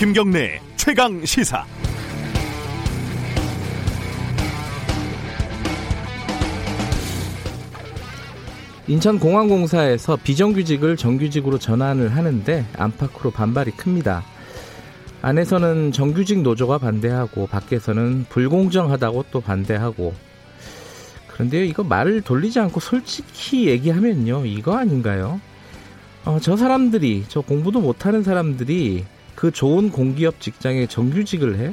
김경래 최강 시사. 인천공항공사에서 비정규직을 정규직으로 전환을 하는데 안팎으로 반발이 큽니다. 안에서는 정규직 노조가 반대하고 밖에서는 불공정하다고 또 반대하고 그런데요 이거 말을 돌리지 않고 솔직히 얘기하면요 이거 아닌가요? 어, 저 사람들이 저 공부도 못하는 사람들이 그 좋은 공기업 직장에 정규직을 해?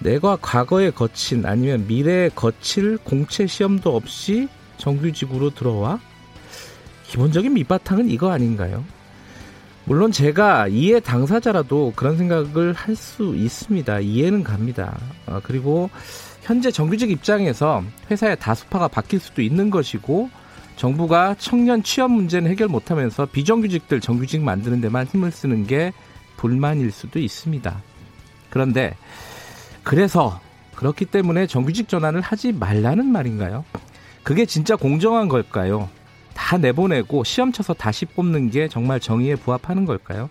내가 과거에 거친 아니면 미래에 거칠 공채 시험도 없이 정규직으로 들어와? 기본적인 밑바탕은 이거 아닌가요? 물론 제가 이해 당사자라도 그런 생각을 할 수 있습니다. 이해는 갑니다. 어, 그리고 현재 정규직 입장에서 회사의 다수파가 바뀔 수도 있는 것이고 정부가 청년 취업 문제는 해결 못하면서 비정규직들 정규직 만드는 데만 힘을 쓰는 게 불만일 수도 있습니다. 그런데 그래서 그렇기 때문에 정규직 전환을 하지 말라는 말인가요? 그게 진짜 공정한 걸까요? 다 내보내고 시험 쳐서 다시 뽑는 게 정말 정의에 부합하는 걸까요?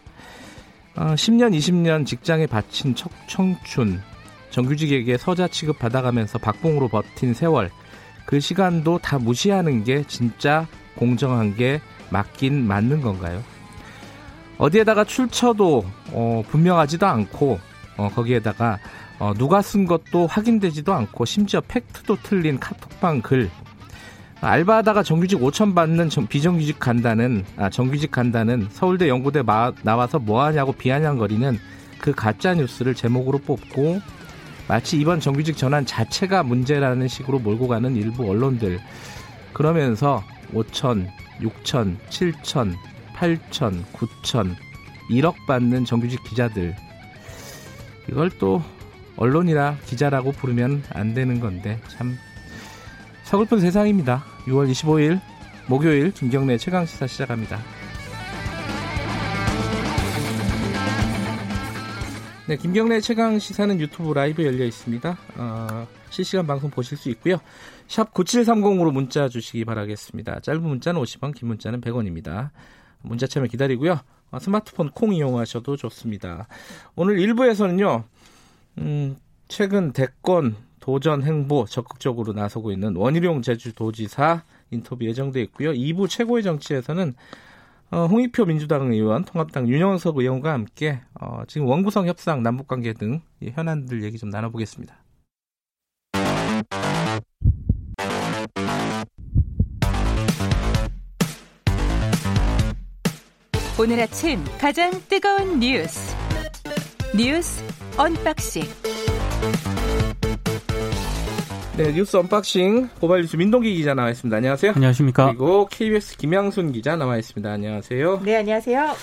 어, 10년, 20년 직장에 바친 청, 청춘, 정규직에게 서자 취급 받아가면서 박봉으로 버틴 세월, 그 시간도 다 무시하는 게 진짜 공정한 게 맞긴 맞는 건가요? 어디에다가 출처도 어, 분명하지도 않고 어, 거기에다가 어, 누가 쓴 것도 확인되지도 않고 심지어 팩트도 틀린 카톡방 글. 알바하다가 정규직 5천 받는 비정규직 간다는 아, 정규직 간다는 서울대 연구대 마, 나와서 뭐하냐고 비아냥거리는 그 가짜 뉴스를 제목으로 뽑고 마치 이번 정규직 전환 자체가 문제라는 식으로 몰고 가는 일부 언론들. 그러면서 5천, 6천, 7천, 8천, 9천 1억 받는 정규직 기자들 이걸 또 언론이나 기자라고 부르면 안 되는 건데 참 서글픈 세상입니다. 6월 25일 목요일 김경래 최강 시사 시작합니다. 네, 김경래 최강 시사는 유튜브 라이브 열려 있습니다. 어, 실시간 방송 보실 수 있고요. 샵 9730으로 문자 주시기 바라겠습니다. 짧은 문자는 50원, 긴 문자는 100원입니다. 문자 참여 기다리고요. 어, 스마트폰 콩 이용하셔도 좋습니다. 오늘 1부에서는요. 음, 최근 대권 도전 행보 적극적으로 나서고 있는 원희룡 제주도지사 인터뷰 예정돼 있고요. 2부 최고의 정치에서는 어, 홍익표 민주당 의원, 통합당 윤영석 의원과 함께 어, 지금 원구성 협상, 남북관계 등 현안들 얘기 좀 나눠보겠습니다. 오늘 아침 가장 뜨거운 뉴스 뉴스 unboxing 네, 뉴스 unboxing 고발 뉴스 민동기 기자 나와 있습니다. 안녕하세요. 안녕하십니까. 그리고 KBS 김양순 기자 나와 있습니다. 안녕하세요. 네, 안녕하세요.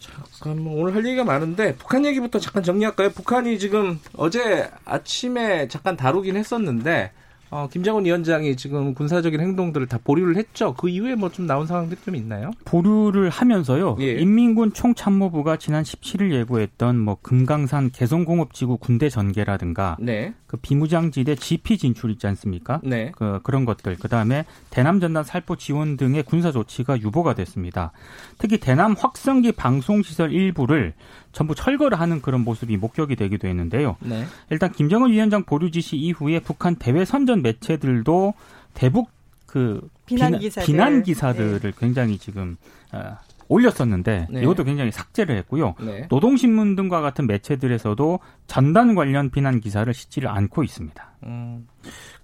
잠깐 뭐 오늘 할 얘기가 많은데 북한 얘기부터 잠깐 정리할까요? 북한이 지금 어제 아침에 잠깐 다루긴 했었는데 어, 김정은 위원장이 지금 군사적인 행동들을 다 보류를 했죠. 그 이후에 뭐 좀 나온 상황들이 좀 있나요? 보류를 하면서요. 예. 인민군 총참모부가 지난 17일 예고했던 뭐 금강산 개성공업지구 군대 전개라든가 네. 그 비무장지대 GP 진출 있지 않습니까? 네. 그 그런 것들. 그다음에 대남 전단 살포 지원 등의 군사 조치가 유보가 됐습니다. 특히 대남 확성기 방송 시설 일부를 전부 철거를 하는 그런 모습이 목격이 되기도 했는데요. 네. 일단 김정은 위원장 보류 지시 이후에 북한 대외 선전 매체들도 대북 그 비난 기사들. 비난 기사들을 굉장히 지금 어, 올렸었는데 네. 이것도 굉장히 삭제를 했고요. 네. 노동신문 등과 같은 매체들에서도 전단 관련 비난 기사를 싣지를 않고 있습니다. 음,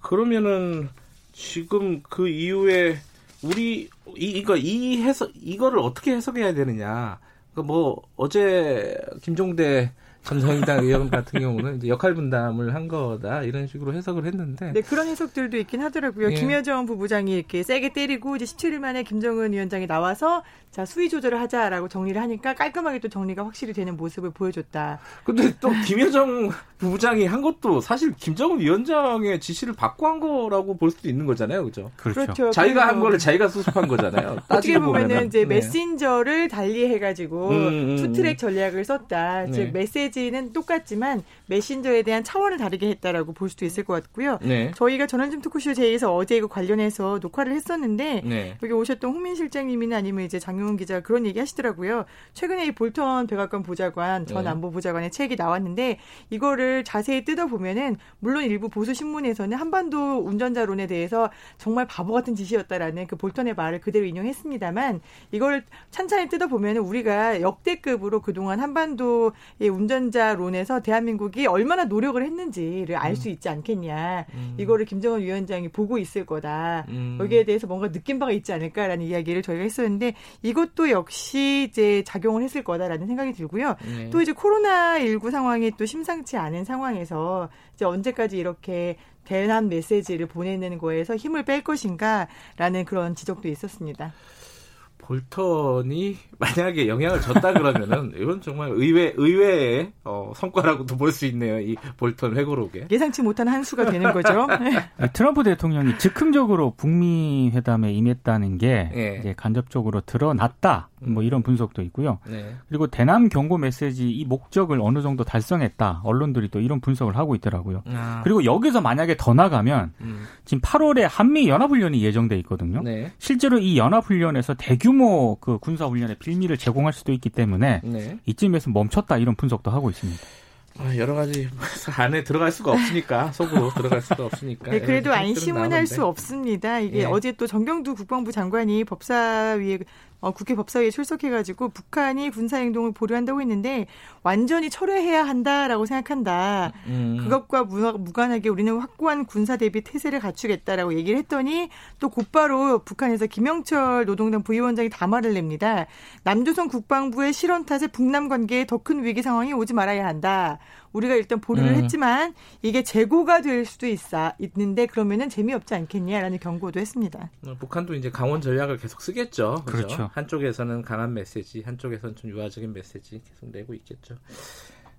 그러면은 지금 그 이후에 우리 이, 이거 이 해석 이거를 어떻게 해석해야 되느냐? 그뭐 어제 김종대 전 정의당 의원 같은 경우는 이제 역할 분담을 한 거다 이런 식으로 해석을 했는데 네, 그런 해석들도 있긴 하더라고요. 예. 김여정 부부장이 이렇게 세게 때리고 이제 17일 만에 김정은 위원장이 나와서 자, 수위 조절을 하자라고 정리를 하니까 깔끔하게 또 정리가 확실히 되는 모습을 보여줬다. 근데 또 김여정 부부장이 한 것도 사실 김정은 위원장의 지시를 받고 한 거라고 볼 수도 있는 거잖아요, 그죠? 그렇죠. 그렇죠. 자기가 한 거를 자기가 수습한 거잖아요. 어떻게 보면은 보면은. 이제 네. 메신저를 달리해가지고 음, 음, 투트랙 전략을 썼다. 네. 즉 메시지는 똑같지만 메신저에 대한 차원을 다르게 했다라고 볼 수도 있을 것 같고요. 네. 저희가 전원점 토크쇼 제이에서 어제 이거 관련해서 녹화를 했었는데 네. 여기 오셨던 홍민 실장님이나 아니면 이제 장용훈 기자 가 그런 얘기 하시더라고요. 최근에 이 볼턴 백악관 보좌관 전 네. 안보 보좌관의 책이 나왔는데 이거를 자세히 뜯어 보면은 물론 일부 보수 신문에서는 한반도 운전자론에 대해서 정말 바보 같은 짓이었다라는 그 볼턴의 말을 그대로 인용했습니다만 이걸 찬찬히 뜯어 보면은 우리가 역대급으로 그동안 한반도의 운전자론에서 대한민국이 얼마나 노력을 했는지를 알 수 있지 않겠냐. 이거를 김정은 위원장이 보고 있을 거다. 음. 여기에 대해서 뭔가 느낀 바가 있지 않을까라는 이야기를 저희가 했었는데 이것도 역시 이제 작용을 했을 거다라는 생각이 들고요. 네. 또 이제 코로나 19 상황이 또 심상치 않은 상황에서 이제 언제까지 이렇게 대남 메시지를 보내는 거에서 힘을 뺄 것인가라는 그런 지적도 있었습니다. 볼턴이 만약에 영향을 줬다 그러면은 이건 정말 의외 의외의 어, 성과라고도 볼 수 있네요. 이 볼턴 회고록에. 예상치 못한 한 수가 되는 거죠. 트럼프 대통령이 즉흥적으로 북미 회담에 임했다는 게 예. 이제 간접적으로 드러났다. 뭐 이런 분석도 있고요. 네. 그리고 대남 경고 메시지 이 목적을 어느 정도 달성했다. 언론들이 또 이런 분석을 하고 있더라고요. 아, 그리고 여기서 만약에 더 나가면 음. 지금 8월에 한미 연합훈련이 예정돼 있거든요. 네. 실제로 이 연합훈련에서 대규모 그 군사훈련의 빌미를 제공할 수도 있기 때문에 네. 이쯤에서 멈췄다 이런 분석도 하고 있습니다. 아, 여러 가지 안에 들어갈 수가 없으니까 속으로 들어갈 수가 없으니까. 네, 그래도 안심은. 할 수 없습니다. 이게 예. 어제 또 정경두 국방부 장관이 법사위에 어, 국회 법사위에 출석해가지고 북한이 군사 행동을 보류한다고 했는데 완전히 철회해야 한다라고 생각한다. 음. 그것과 무- 무관하게 우리는 확고한 군사 대비 태세를 갖추겠다라고 얘기를 했더니 또 곧바로 북한에서 김영철 노동당 부위원장이 담화를 냅니다. 남조선 국방부의 실언 탓에 북남 관계에 더 큰 위기 상황이 오지 말아야 한다. 우리가 일단 보류를 음. 했지만 이게 재고가 될 수도 있어 있는데 그러면은 재미없지 않겠냐라는 경고도 했습니다. 어, 북한도 이제 강원 전략을 계속 쓰겠죠. 그죠? 그렇죠. 한쪽에서는 강한 메시지, 한쪽에서는 좀 유화적인 메시지 계속 내고 있겠죠.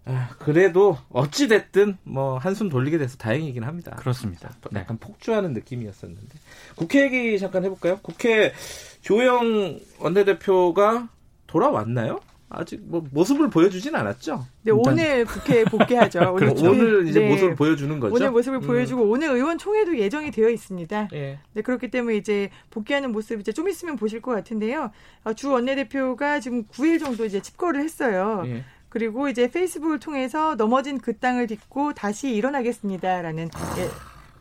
아, 그래도 어찌 됐든 뭐 한숨 돌리게 돼서 다행이긴 합니다. 그렇습니다. 네. 약간 폭주하는 느낌이었었는데 국회 얘기 잠깐 해볼까요? 국회 조영 원내대표가 돌아왔나요? 아직 뭐 모습을 보여주진 않았죠. 네, 일단- 오늘 국회에 복귀하죠. 오늘, 그렇죠. 오늘 이제 네. 모습을 보여주는 거죠. 오늘 모습을 음. 보여주고 오늘 의원총회도 예정이 되어 있습니다. 예. 네, 그렇기 때문에 이제 복귀하는 모습 이제 좀 있으면 보실 것 같은데요. 어, 주 원내대표가 지금 9일 정도 이제 집거를 했어요. 예. 그리고 이제 페이스북을 통해서 넘어진 그 땅을 딛고 다시 일어나겠습니다라는 예,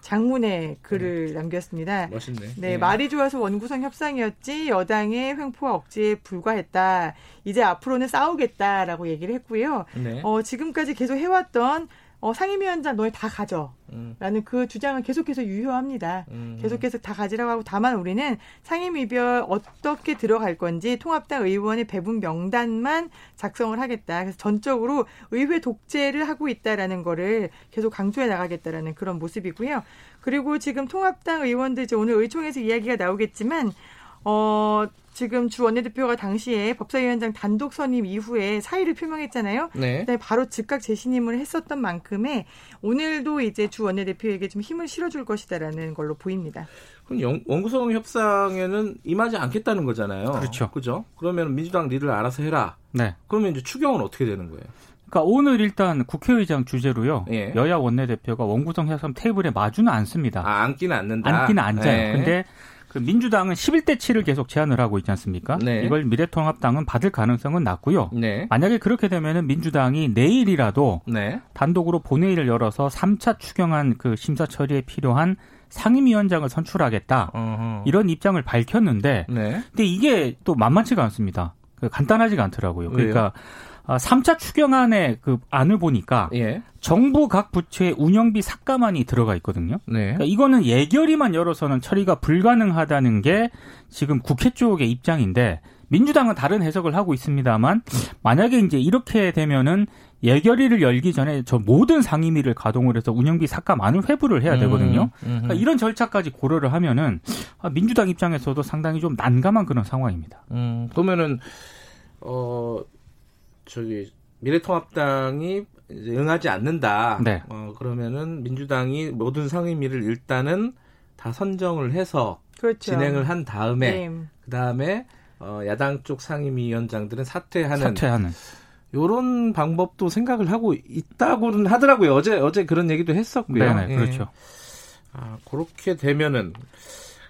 장문의 글을 남겼습니다. 멋있네. 네, 예. 말이 좋아서 원구성 협상이었지 여당의 횡포와 억지에 불과했다. 이제 앞으로는 싸우겠다라고 얘기를 했고요. 네. 어, 지금까지 계속 해왔던 어, 상임위원장 너희 다 가져. 음, 라는 그 주장은 계속해서 유효합니다. 음. 계속해서 다 가지라고 하고 다만 우리는 상임위별 어떻게 들어갈 건지 통합당 의원의 배분 명단만 작성을 하겠다. 그래서 전적으로 의회 독재를 하고 있다라는 거를 계속 강조해 나가겠다라는 그런 모습이고요. 그리고 지금 통합당 의원들 이제 오늘 의총에서 이야기가 나오겠지만 어 지금 주 원내대표가 당시에 법사위원장 단독 선임 이후에 사의를 표명했잖아요. 네. 바로 즉각 재신임을 했었던 만큼에 오늘도 이제 주 원내대표에게 좀 힘을 실어줄 것이다라는 걸로 보입니다. 그럼 영- 원구성 협상에는 임하지 않겠다는 거잖아요. 그렇죠. 그죠? 그러면 민주당 리를 알아서 해라. 네. 그러면 이제 추경은 어떻게 되는 거예요? 그러니까 오늘 일단 국회의장 주재로요. 예. 여야 원내대표가 원구성 협상 테이블에 마주는 않습니다. 아, 앉기는 않는다. 앉기는 앉아요. 네. 근데 그 민주당은 11대 7을 계속 제안을 하고 있지 않습니까? 네. 이걸 미래통합당은 받을 가능성은 낮고요. 네. 만약에 그렇게 되면은 민주당이 내일이라도 네. 단독으로 본회의를 열어서 3차 추경안 그 심사 처리에 필요한 상임위원장을 선출하겠다. 어허. 이런 입장을 밝혔는데 네. 근데 이게 또 만만치가 않습니다. 그 간단하지가 않더라고요. 왜요? 그러니까 아, 3차 추경안의 그 안을 보니까 예. 정부 각 부처의 운영비 삭감안이 들어가 있거든요. 네. 그러니까 이거는 예결위만 열어서는 처리가 불가능하다는 게 지금 국회 쪽의 입장인데 민주당은 다른 해석을 하고 있습니다만 만약에 이제 이렇게 되면은 예결위를 열기 전에 저 모든 상임위를 가동을 해서 운영비 삭감안을 회부를 해야 되거든요. 음, 음. 그러니까 이런 절차까지 고려를 하면은 아, 민주당 입장에서도 상당히 좀 난감한 그런 상황입니다. 음, 그러면은 어 저기 미래통합당이 이제 응하지 않는다. 네. 어, 그러면은 민주당이 모든 상임위를 일단은 다 선정을 해서 그렇죠. 진행을 한 다음에 네. 그 다음에 어, 야당 쪽 상임위원장들은 사퇴하는 사퇴하는. 요런 방법도 생각을 하고 있다고는 하더라고요. 어제 어제 그런 얘기도 했었고요. 네네, 예. 그렇죠. 아, 그렇게 되면은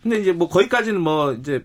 근데 이제 뭐 거기까지는 뭐 이제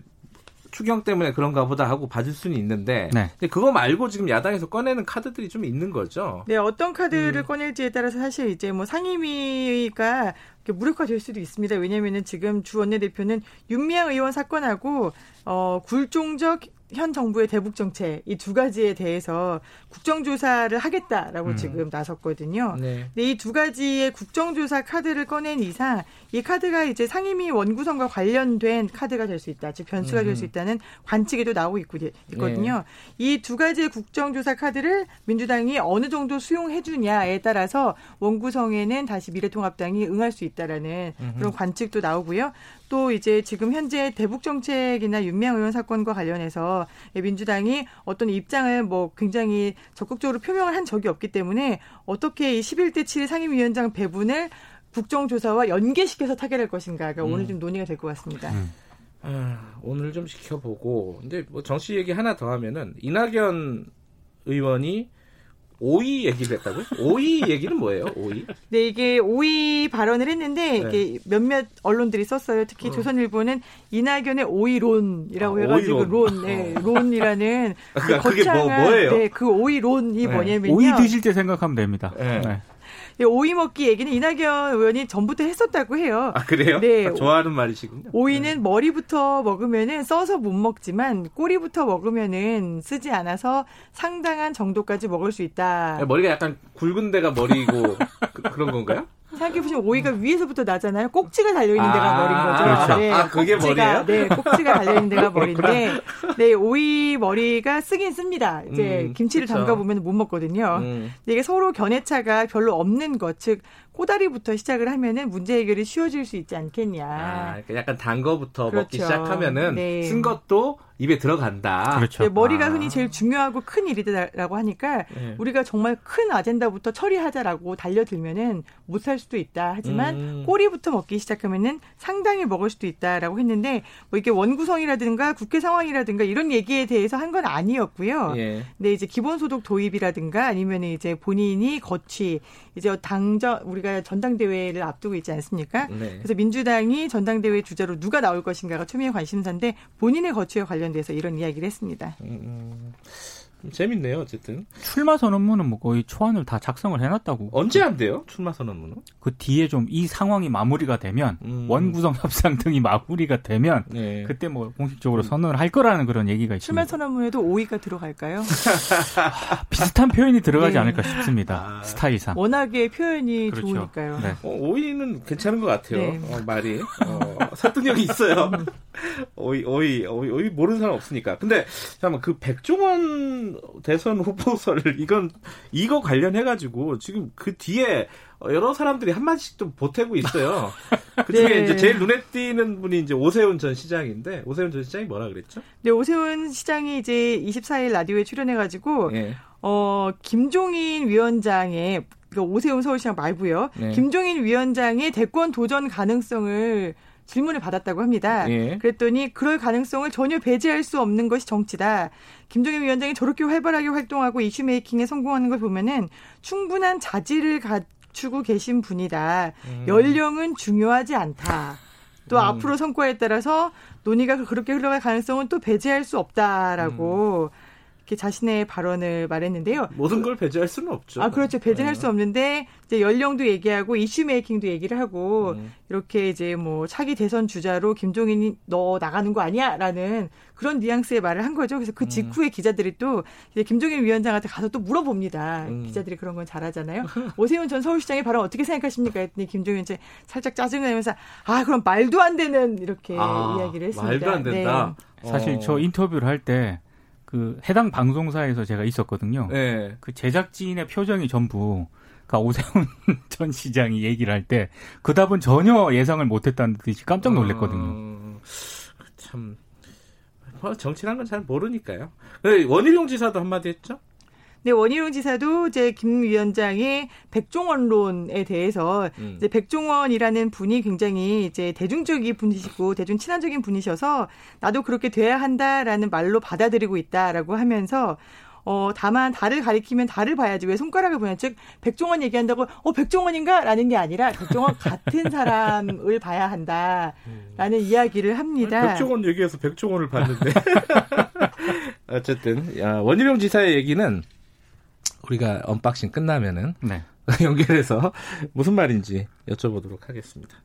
추경 때문에 그런가 보다 하고 봐줄 수는 있는데 네. 근데 그거 말고 지금 야당에서 꺼내는 카드들이 좀 있는 거죠. 네, 어떤 음. 카드를 꺼낼지에 따라서 사실 이제 뭐 상임위가 무력화될 수도 있습니다. 왜냐하면은 지금 주 원내대표는 윤미향 의원 사건하고 어 굴종적 현 정부의 대북 정책 이 두 가지에 대해서 국정조사를 하겠다라고 음. 지금 나섰거든요. 네. 근데 이 두 가지의 국정조사 카드를 꺼낸 이상 이 카드가 이제 상임위 원구성과 관련된 카드가 될 수 있다. 즉 변수가 될수 음. 있다는 관측에도 나오고 있고, 있거든요. 이두 가지의 국정조사 카드를 민주당이 어느 정도 수용해 주냐에 따라서 원구성에는 다시 미래통합당이 응할 수 있다라는 그런 관측도 나오고요. 또 이제 지금 현재 대북 정책이나 윤미향 의원 사건과 관련해서 민주당이 어떤 입장을 뭐 굉장히 적극적으로 표명을 한 적이 없기 때문에 어떻게 이 11대 7 상임위원장 배분을 국정조사와 연계시켜서 타결할 것인가가 오늘 좀 논의가 될 것 같습니다. 아, 오늘 좀 지켜보고. 근데 뭐 정치 얘기 하나 더 하면은 이낙연 의원이 오이 얘기를 했다고요? 오이 얘기는 뭐예요? 오이? 네, 이게 오이 발언을 했는데 이게 몇몇 언론들이 썼어요. 특히 어. 조선일보는 이낙연의 오이론이라고 아, 해가지고 오이론. 론, 네, 론이라는 그 그러니까 그게 뭐- 거창한 뭐예요? 네, 그 오이론이 네. 뭐냐면요. 오이 드실 때 생각하면 됩니다. 네. 네. 이 오이 먹기 얘기는 이낙연 의원이 전부터 했었다고 해요. 아 그래요? 네. 아, 좋아하는 말이시군요. 오이는 머리부터 먹으면은 써서 못 먹지만 꼬리부터 먹으면은 쓰지 않아서 상당한 정도까지 먹을 수 있다. 네, 머리가 약간 굵은 데가 머리고 그, 런 건가요? 생각해보시면 오이가 위에서부터 나잖아요. 꼭지가 달려있는 아, 데가 머리인 거죠. 그렇죠. 아, 그게 꼭지가, 머리예요? 네, 꼭지가 달려있는 데가 머리인데, 네, 오이 머리가 쓰긴 씁니다. 이제 음, 김치를 그쵸. 담가보면 못 먹거든요. 음. 근데 이게 서로 견해차가 별로 없는 것, 즉 꼬다리부터 시작을 하면은 문제 해결이 쉬워질 수 있지 않겠냐. 아, 그러니까 약간 단 거부터 먹기 그렇죠. 시작하면은 네. 쓴 것도 입에 들어간다. 그렇죠. 네, 머리가 아. 흔히 제일 중요하고 큰 일이다라고 하니까 네. 우리가 정말 큰 아젠다부터 처리하자라고 달려들면은 못 살 수도 있다. 하지만 음. 꼬리부터 먹기 시작하면은 상당히 먹을 수도 있다라고 했는데 뭐 이게 원구성이라든가 국회 상황이라든가 이런 얘기에 대해서 한 건 아니었고요. 예. 근데 이제 기본소득 도입이라든가 아니면 이제 본인이 거취 이제 당전 우리가 전당대회를 앞두고 있지 않습니까? 네. 그래서 민주당이 전당대회 주자로 누가 나올 것인가가 초미의 관심사인데 본인의 거취에 관련돼서 이런 이야기를 했습니다. 음, 음. 좀 재밌네요, 어쨌든. 출마 선언문은 뭐 거의 초안을 다 작성을 해놨다고. 언제 한대요? 출마 선언문은? 그 뒤에 좀 이 상황이 마무리가 되면 음. 원구성 협상 등이 마무리가 되면 네. 그때 뭐 공식적으로 선언을 할 거라는 그런 얘기가 출마 있습니다. 선언문에도 오이가 들어갈까요? 비슷한 표현이 들어가지 네. 않을까 싶습니다. 아. 스타일상. 워낙에 표현이 그렇죠. 좋으니까요. 네. 어, 오이는 괜찮은 것 같아요. 네. 어, 말이. 어, 설득력이 있어요. 오이, 오이, 오이, 오이 모르는 사람 없으니까. 근데, 잠깐만, 그 백종원 대선 후보설을, 이건, 이거 관련해 가지고, 지금 그 뒤에 여러 사람들이 한 마디씩 좀 보태고 있어요. 그 중에 네. 이제 제일 눈에 띄는 분이 이제 오세훈 전 시장인데, 오세훈 전 시장이 뭐라 그랬죠? 네, 오세훈 시장이 이제 24일 라디오에 출연해 가지고 예. 어 김종인 위원장의 그 오세훈 서울시장 말고요. 네. 김종인 위원장의 대권 도전 가능성을 질문을 받았다고 합니다. 예. 그랬더니 그럴 가능성을 전혀 배제할 수 없는 것이 정치다. 김종인 위원장이 저렇게 활발하게 활동하고 이슈 메이킹에 성공하는 걸 보면은 충분한 자질을 갖추고 계신 분이다. 음. 연령은 중요하지 않다. 또 앞으로 성과에 따라서 논의가 그렇게 흘러갈 가능성은 또 배제할 수 없다라고 이렇게 자신의 발언을 말했는데요. 모든 걸 배제할 수는 없죠. 아, 그렇죠. 배제할 네. 수 없는데, 이제 연령도 얘기하고, 이슈 메이킹도 얘기를 하고, 음. 이렇게 이제 뭐, 차기 대선 주자로 김종인이 너 나가는 거 아니야? 라는 그런 뉘앙스의 말을 한 거죠. 그래서 그 직후에 기자들이 또, 이제 김종인 위원장한테 가서 또 물어봅니다. 음. 기자들이 그런 건 잘하잖아요. 오세훈 전 서울시장의 발언 어떻게 생각하십니까? 했더니 김종인 이제 살짝 짜증을 내면서, 아, 그럼 말도 안 되는, 이렇게 아, 이야기를 했습니다. 말도 안 된다. 사실 어. 저 인터뷰를 할 때 그 해당 방송사에서 제가 있었거든요. 네. 그 제작진의 표정이 전부 그러니까 오세훈 전 시장이 얘기를 할 때 그 답은 전혀 예상을 못했다는 듯이 깜짝 놀랐거든요. 어, 참 뭐, 정치란 건 잘 모르니까요. 네, 원희룡 지사도 한마디 했죠? 근데 원희룡 지사도 이제 김 위원장의 백종원론에 대해서 음. 이제 백종원이라는 분이 굉장히 이제 대중적인 분이시고 대중 친화적인 분이셔서 나도 그렇게 돼야 한다라는 말로 받아들이고 있다라고 하면서 어, 다만 달을 가리키면 달을 봐야지 왜 손가락을 보냐. 즉, 백종원 얘기한다고, 어, 백종원인가? 라는 게 아니라 백종원 같은 사람을 봐야 한다. 라는 이야기를 합니다. 백종원 얘기해서 백종원을 봤는데. 어쨌든, 야, 원희룡 지사의 얘기는 우리가 unboxing 끝나면은 네. 연결해서 무슨 말인지 여쭤보도록 하겠습니다.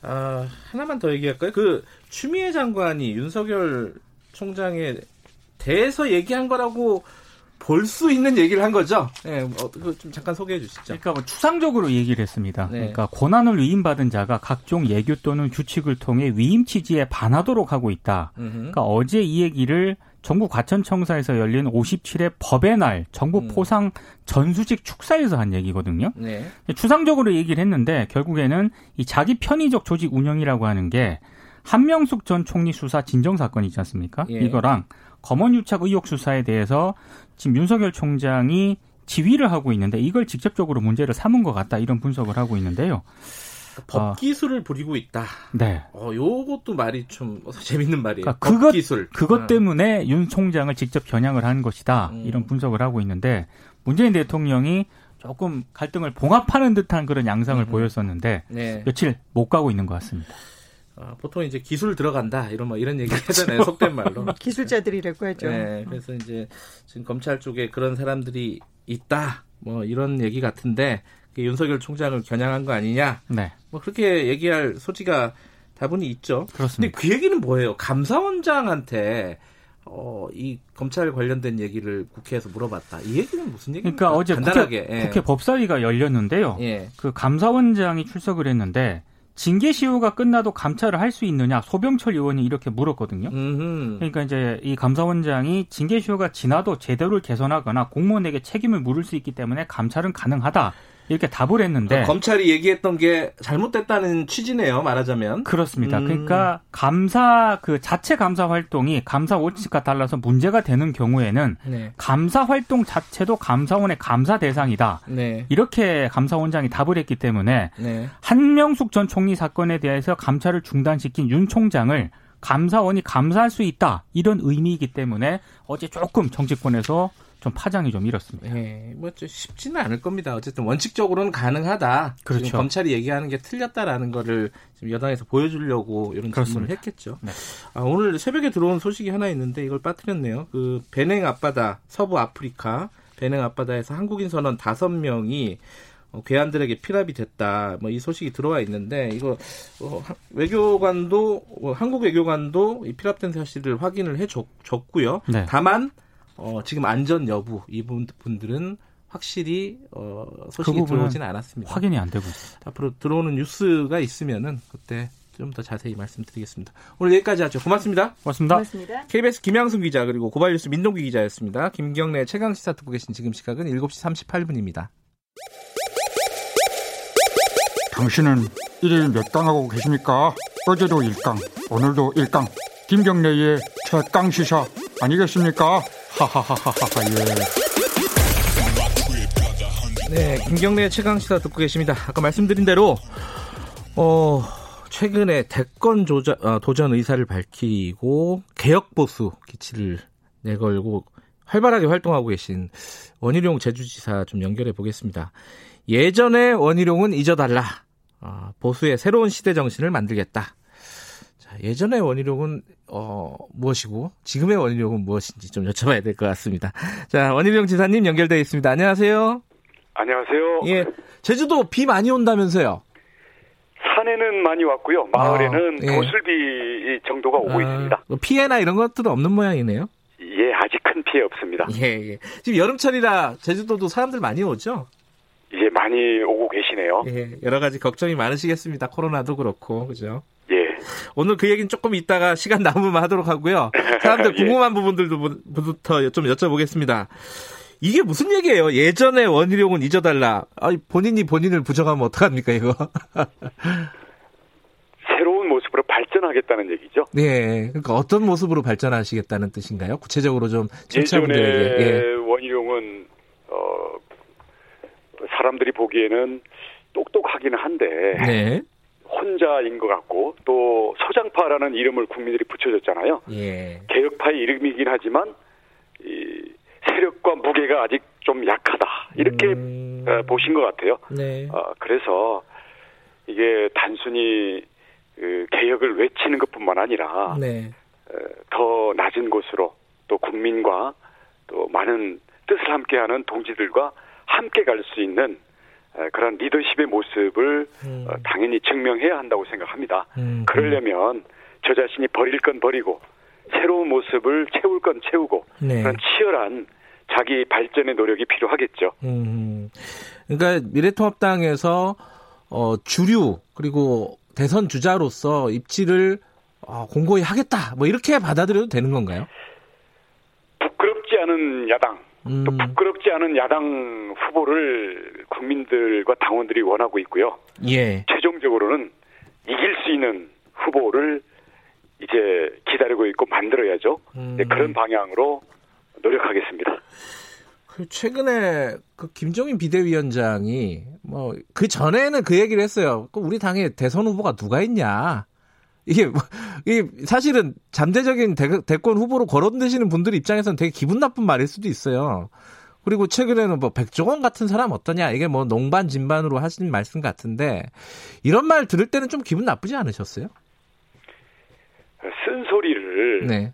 아, 하나만 더 얘기할까요? 그 추미애 장관이 윤석열 총장에 대해서 얘기한 거라고 볼 수 있는 얘기를 한 거죠? 네, 어, 좀 잠깐 소개해 주시죠. 그러니까 뭐 추상적으로 얘기를 했습니다. 네. 그러니까 권한을 위임받은 자가 각종 예규 또는 규칙을 통해 위임 취지에 반하도록 하고 있다. 음흠. 그러니까 어제 이 얘기를 정부 과천청사에서 열린 57회 법의 날 정부 음. 포상 전수직 축사에서 한 얘기거든요. 네. 추상적으로 얘기를 했는데 결국에는 이 자기 편의적 조직 운영이라고 하는 게 한명숙 전 총리 수사 진정 사건 있지 않습니까? 예. 이거랑 검언유착 의혹 수사에 대해서 지금 윤석열 총장이 지휘를 하고 있는데 이걸 직접적으로 문제를 삼은 것 같다 이런 분석을 하고 있는데요. 법 아. 기술을 부리고 있다. 네. 어, 요것도 말이 좀 재밌는 말이에요. 그러니까 법 그것- 기술. 그것 어. 때문에 윤 총장을 직접 겨냥을 한 것이다. 음. 이런 분석을 하고 있는데 문재인 대통령이 조금 갈등을 봉합하는 듯한 그런 양상을 음. 보였었는데 네. 며칠 못 가고 있는 것 같습니다. 어, 보통 이제 기술 들어간다 이런 뭐 이런 얘기 하잖아요. 속된 말로. 기술자들이라고 하죠. 네, 그래서 이제 지금 검찰 쪽에 그런 사람들이 있다. 뭐 이런 얘기 같은데 윤석열 총장을 겨냥한 거 아니냐? 네. 뭐 그렇게 얘기할 소지가 다분히 있죠. 근데 그렇습니다. 그 얘기는 뭐예요? 감사원장한테 어, 이 검찰 관련된 얘기를 국회에서 물어봤다. 이 얘기는 무슨 얘기입니까? 그러니까 어제 간단하게. 국회, 예. 국회 법사위가 열렸는데요. 예. 그 감사원장이 출석을 했는데 징계 시효가 끝나도 감찰을 할 수 있느냐 소병철 의원이 이렇게 물었거든요. 음흠. 그러니까 이제 이 감사원장이 징계 시효가 지나도 제도를 개선하거나 공무원에게 책임을 물을 수 있기 때문에 감찰은 가능하다 이렇게 답을 했는데 검찰이 얘기했던 게 잘못됐다는 취지네요. 말하자면. 그렇습니다. 음. 그러니까 감사 그 자체 감사 활동이 감사 원칙과 달라서 문제가 되는 경우에는 네. 감사 활동 자체도 감사원의 감사 대상이다. 네. 이렇게 감사원장이 답을 했기 때문에 네. 한명숙 전 총리 사건에 대해서 감찰을 중단시킨 윤 총장을 감사원이 감사할 수 있다 이런 의미이기 때문에 어제 조금 정치권에서 좀 파장이 좀 일었습니다. 예, 뭐좀 쉽지는 않을 겁니다. 어쨌든 원칙적으로는 가능하다. 그렇죠. 검찰이 얘기하는 게 틀렸다라는 거를 지금 여당에서 보여주려고 이런 질문을 그렇습니다. 했겠죠. 네. 아, 오늘 새벽에 들어온 소식이 하나 있는데 이걸 빠뜨렸네요. 그 베냉 앞바다, 서부 아프리카 베냉 앞바다에서 한국인 선원 다섯 명이 어, 괴한들에게 피랍이 됐다. 뭐 이 소식이 들어와 있는데 이거 어, 하- 외교관도 어, 한국 외교관도 이 피랍된 사실을 확인을 해 줬, 줬고요. 네. 다만 어, 지금 안전 여부 이분 분들은 확실히 어, 소식이 그 들어오지는 않았습니다. 확인이 안 되고 있어요. 앞으로 들어오는 뉴스가 있으면은 그때 좀 더 자세히 말씀드리겠습니다. 오늘 여기까지 하죠. 고맙습니다. 고맙습니다. 고맙습니다. KBS 김양순 기자 그리고 고발뉴스 민동기 기자였습니다. 김경래 최강 시사 듣고 계신 지금 시각은 7시 38분입니다. 당신은 일일 몇 강 하고 계십니까? 어제도 1강, 오늘도 1강. 김경래의 최강 시사 아니겠습니까? 하하하하하 예. 네, 김경래 최강 시사 듣고 계십니다. 아까 말씀드린 대로 어, 최근에 대권 조자, 어, 도전 의사를 밝히고 개혁 보수 기치를 내걸고 활발하게 활동하고 계신 원희룡 제주지사 좀 연결해 보겠습니다. 예전의 원희룡은 잊어달라. 아, 보수의 새로운 시대 정신을 만들겠다. 자, 예전의 원희룡은 어, 무엇이고 지금의 원희룡은 무엇인지 좀 여쭤봐야 될 것 같습니다. 자, 원희룡 지사님 연결되어 있습니다. 안녕하세요. 안녕하세요. 예. 제주도 비 많이 온다면서요? 산에는 많이 왔고요. 마을에는 아, 예. 도슬비 정도가 오고 아, 있습니다. 뭐 피해나 이런 것들은 없는 모양이네요. 예, 아직 큰 피해 없습니다. 예, 예. 지금 여름철이라 제주도도 사람들 많이 오죠? 이제 많이 오고 계시네요. 예. 여러 가지 걱정이 많으시겠습니다. 코로나도 그렇고, 그죠? 예. 오늘 그 얘기는 조금 이따가 시간 남으면 하도록 하고요. 사람들 예. 궁금한 부분들부터 좀 여쭤보겠습니다. 이게 무슨 얘기예요? 예전에 원희룡은 잊어달라. 아, 본인이 본인을 부정하면 어떡합니까, 이거? 새로운 모습으로 발전하겠다는 얘기죠. 네. 그러니까 어떤 모습으로 발전하시겠다는 뜻인가요? 구체적으로 좀 청취자분들에게. 예. 원희룡은 사람들이 보기에는 똑똑하기는 한데 네. 혼자인 것 같고 또 서장파라는 이름을 국민들이 붙여줬잖아요. 예. 개혁파의 이름이긴 하지만 이 세력과 무게가 아직 좀 약하다 이렇게 음. 어, 보신 것 같아요. 네. 어, 그래서 이게 단순히 그 개혁을 외치는 것뿐만 아니라 네. 어, 더 낮은 곳으로 또 국민과 또 많은 뜻을 함께하는 동지들과 함께 갈 수 있는 어, 그런 리더십의 모습을 음. 어, 당연히 증명해야 한다고 생각합니다. 음. 그러려면 저 자신이 버릴 건 버리고 새로운 모습을 채울 건 채우고 네. 그런 치열한 자기 발전의 노력이 필요하겠죠. 음. 그러니까 미래통합당에서 어, 주류 그리고 대선 주자로서 입지를 어, 공고히 하겠다. 뭐 이렇게 받아들여도 되는 건가요? 부끄럽지 않은 야당, 음. 또 부끄럽지 않은 야당 후보를 국민들과 당원들이 원하고 있고요. 예. 최종적으로는 이길 수 있는 후보를 이제 기다리고 있고 만들어야죠. 음. 네, 그런 방향으로 노력하겠습니다. 그 최근에 그 김종인 비대위원장이 뭐 그 전에는 그 얘기를 했어요. 그 우리 당에 대선 후보가 누가 있냐? 이게 뭐- 이게 사실은 잠재적인 대, 대권 후보로 거론되시는 분들 입장에서는 되게 기분 나쁜 말일 수도 있어요. 그리고 최근에는 뭐 백종원 같은 사람 어떠냐 이게 뭐 농반 진반으로 하신 말씀 같은데 이런 말 들을 때는 좀 기분 나쁘지 않으셨어요? 쓴소리를 네.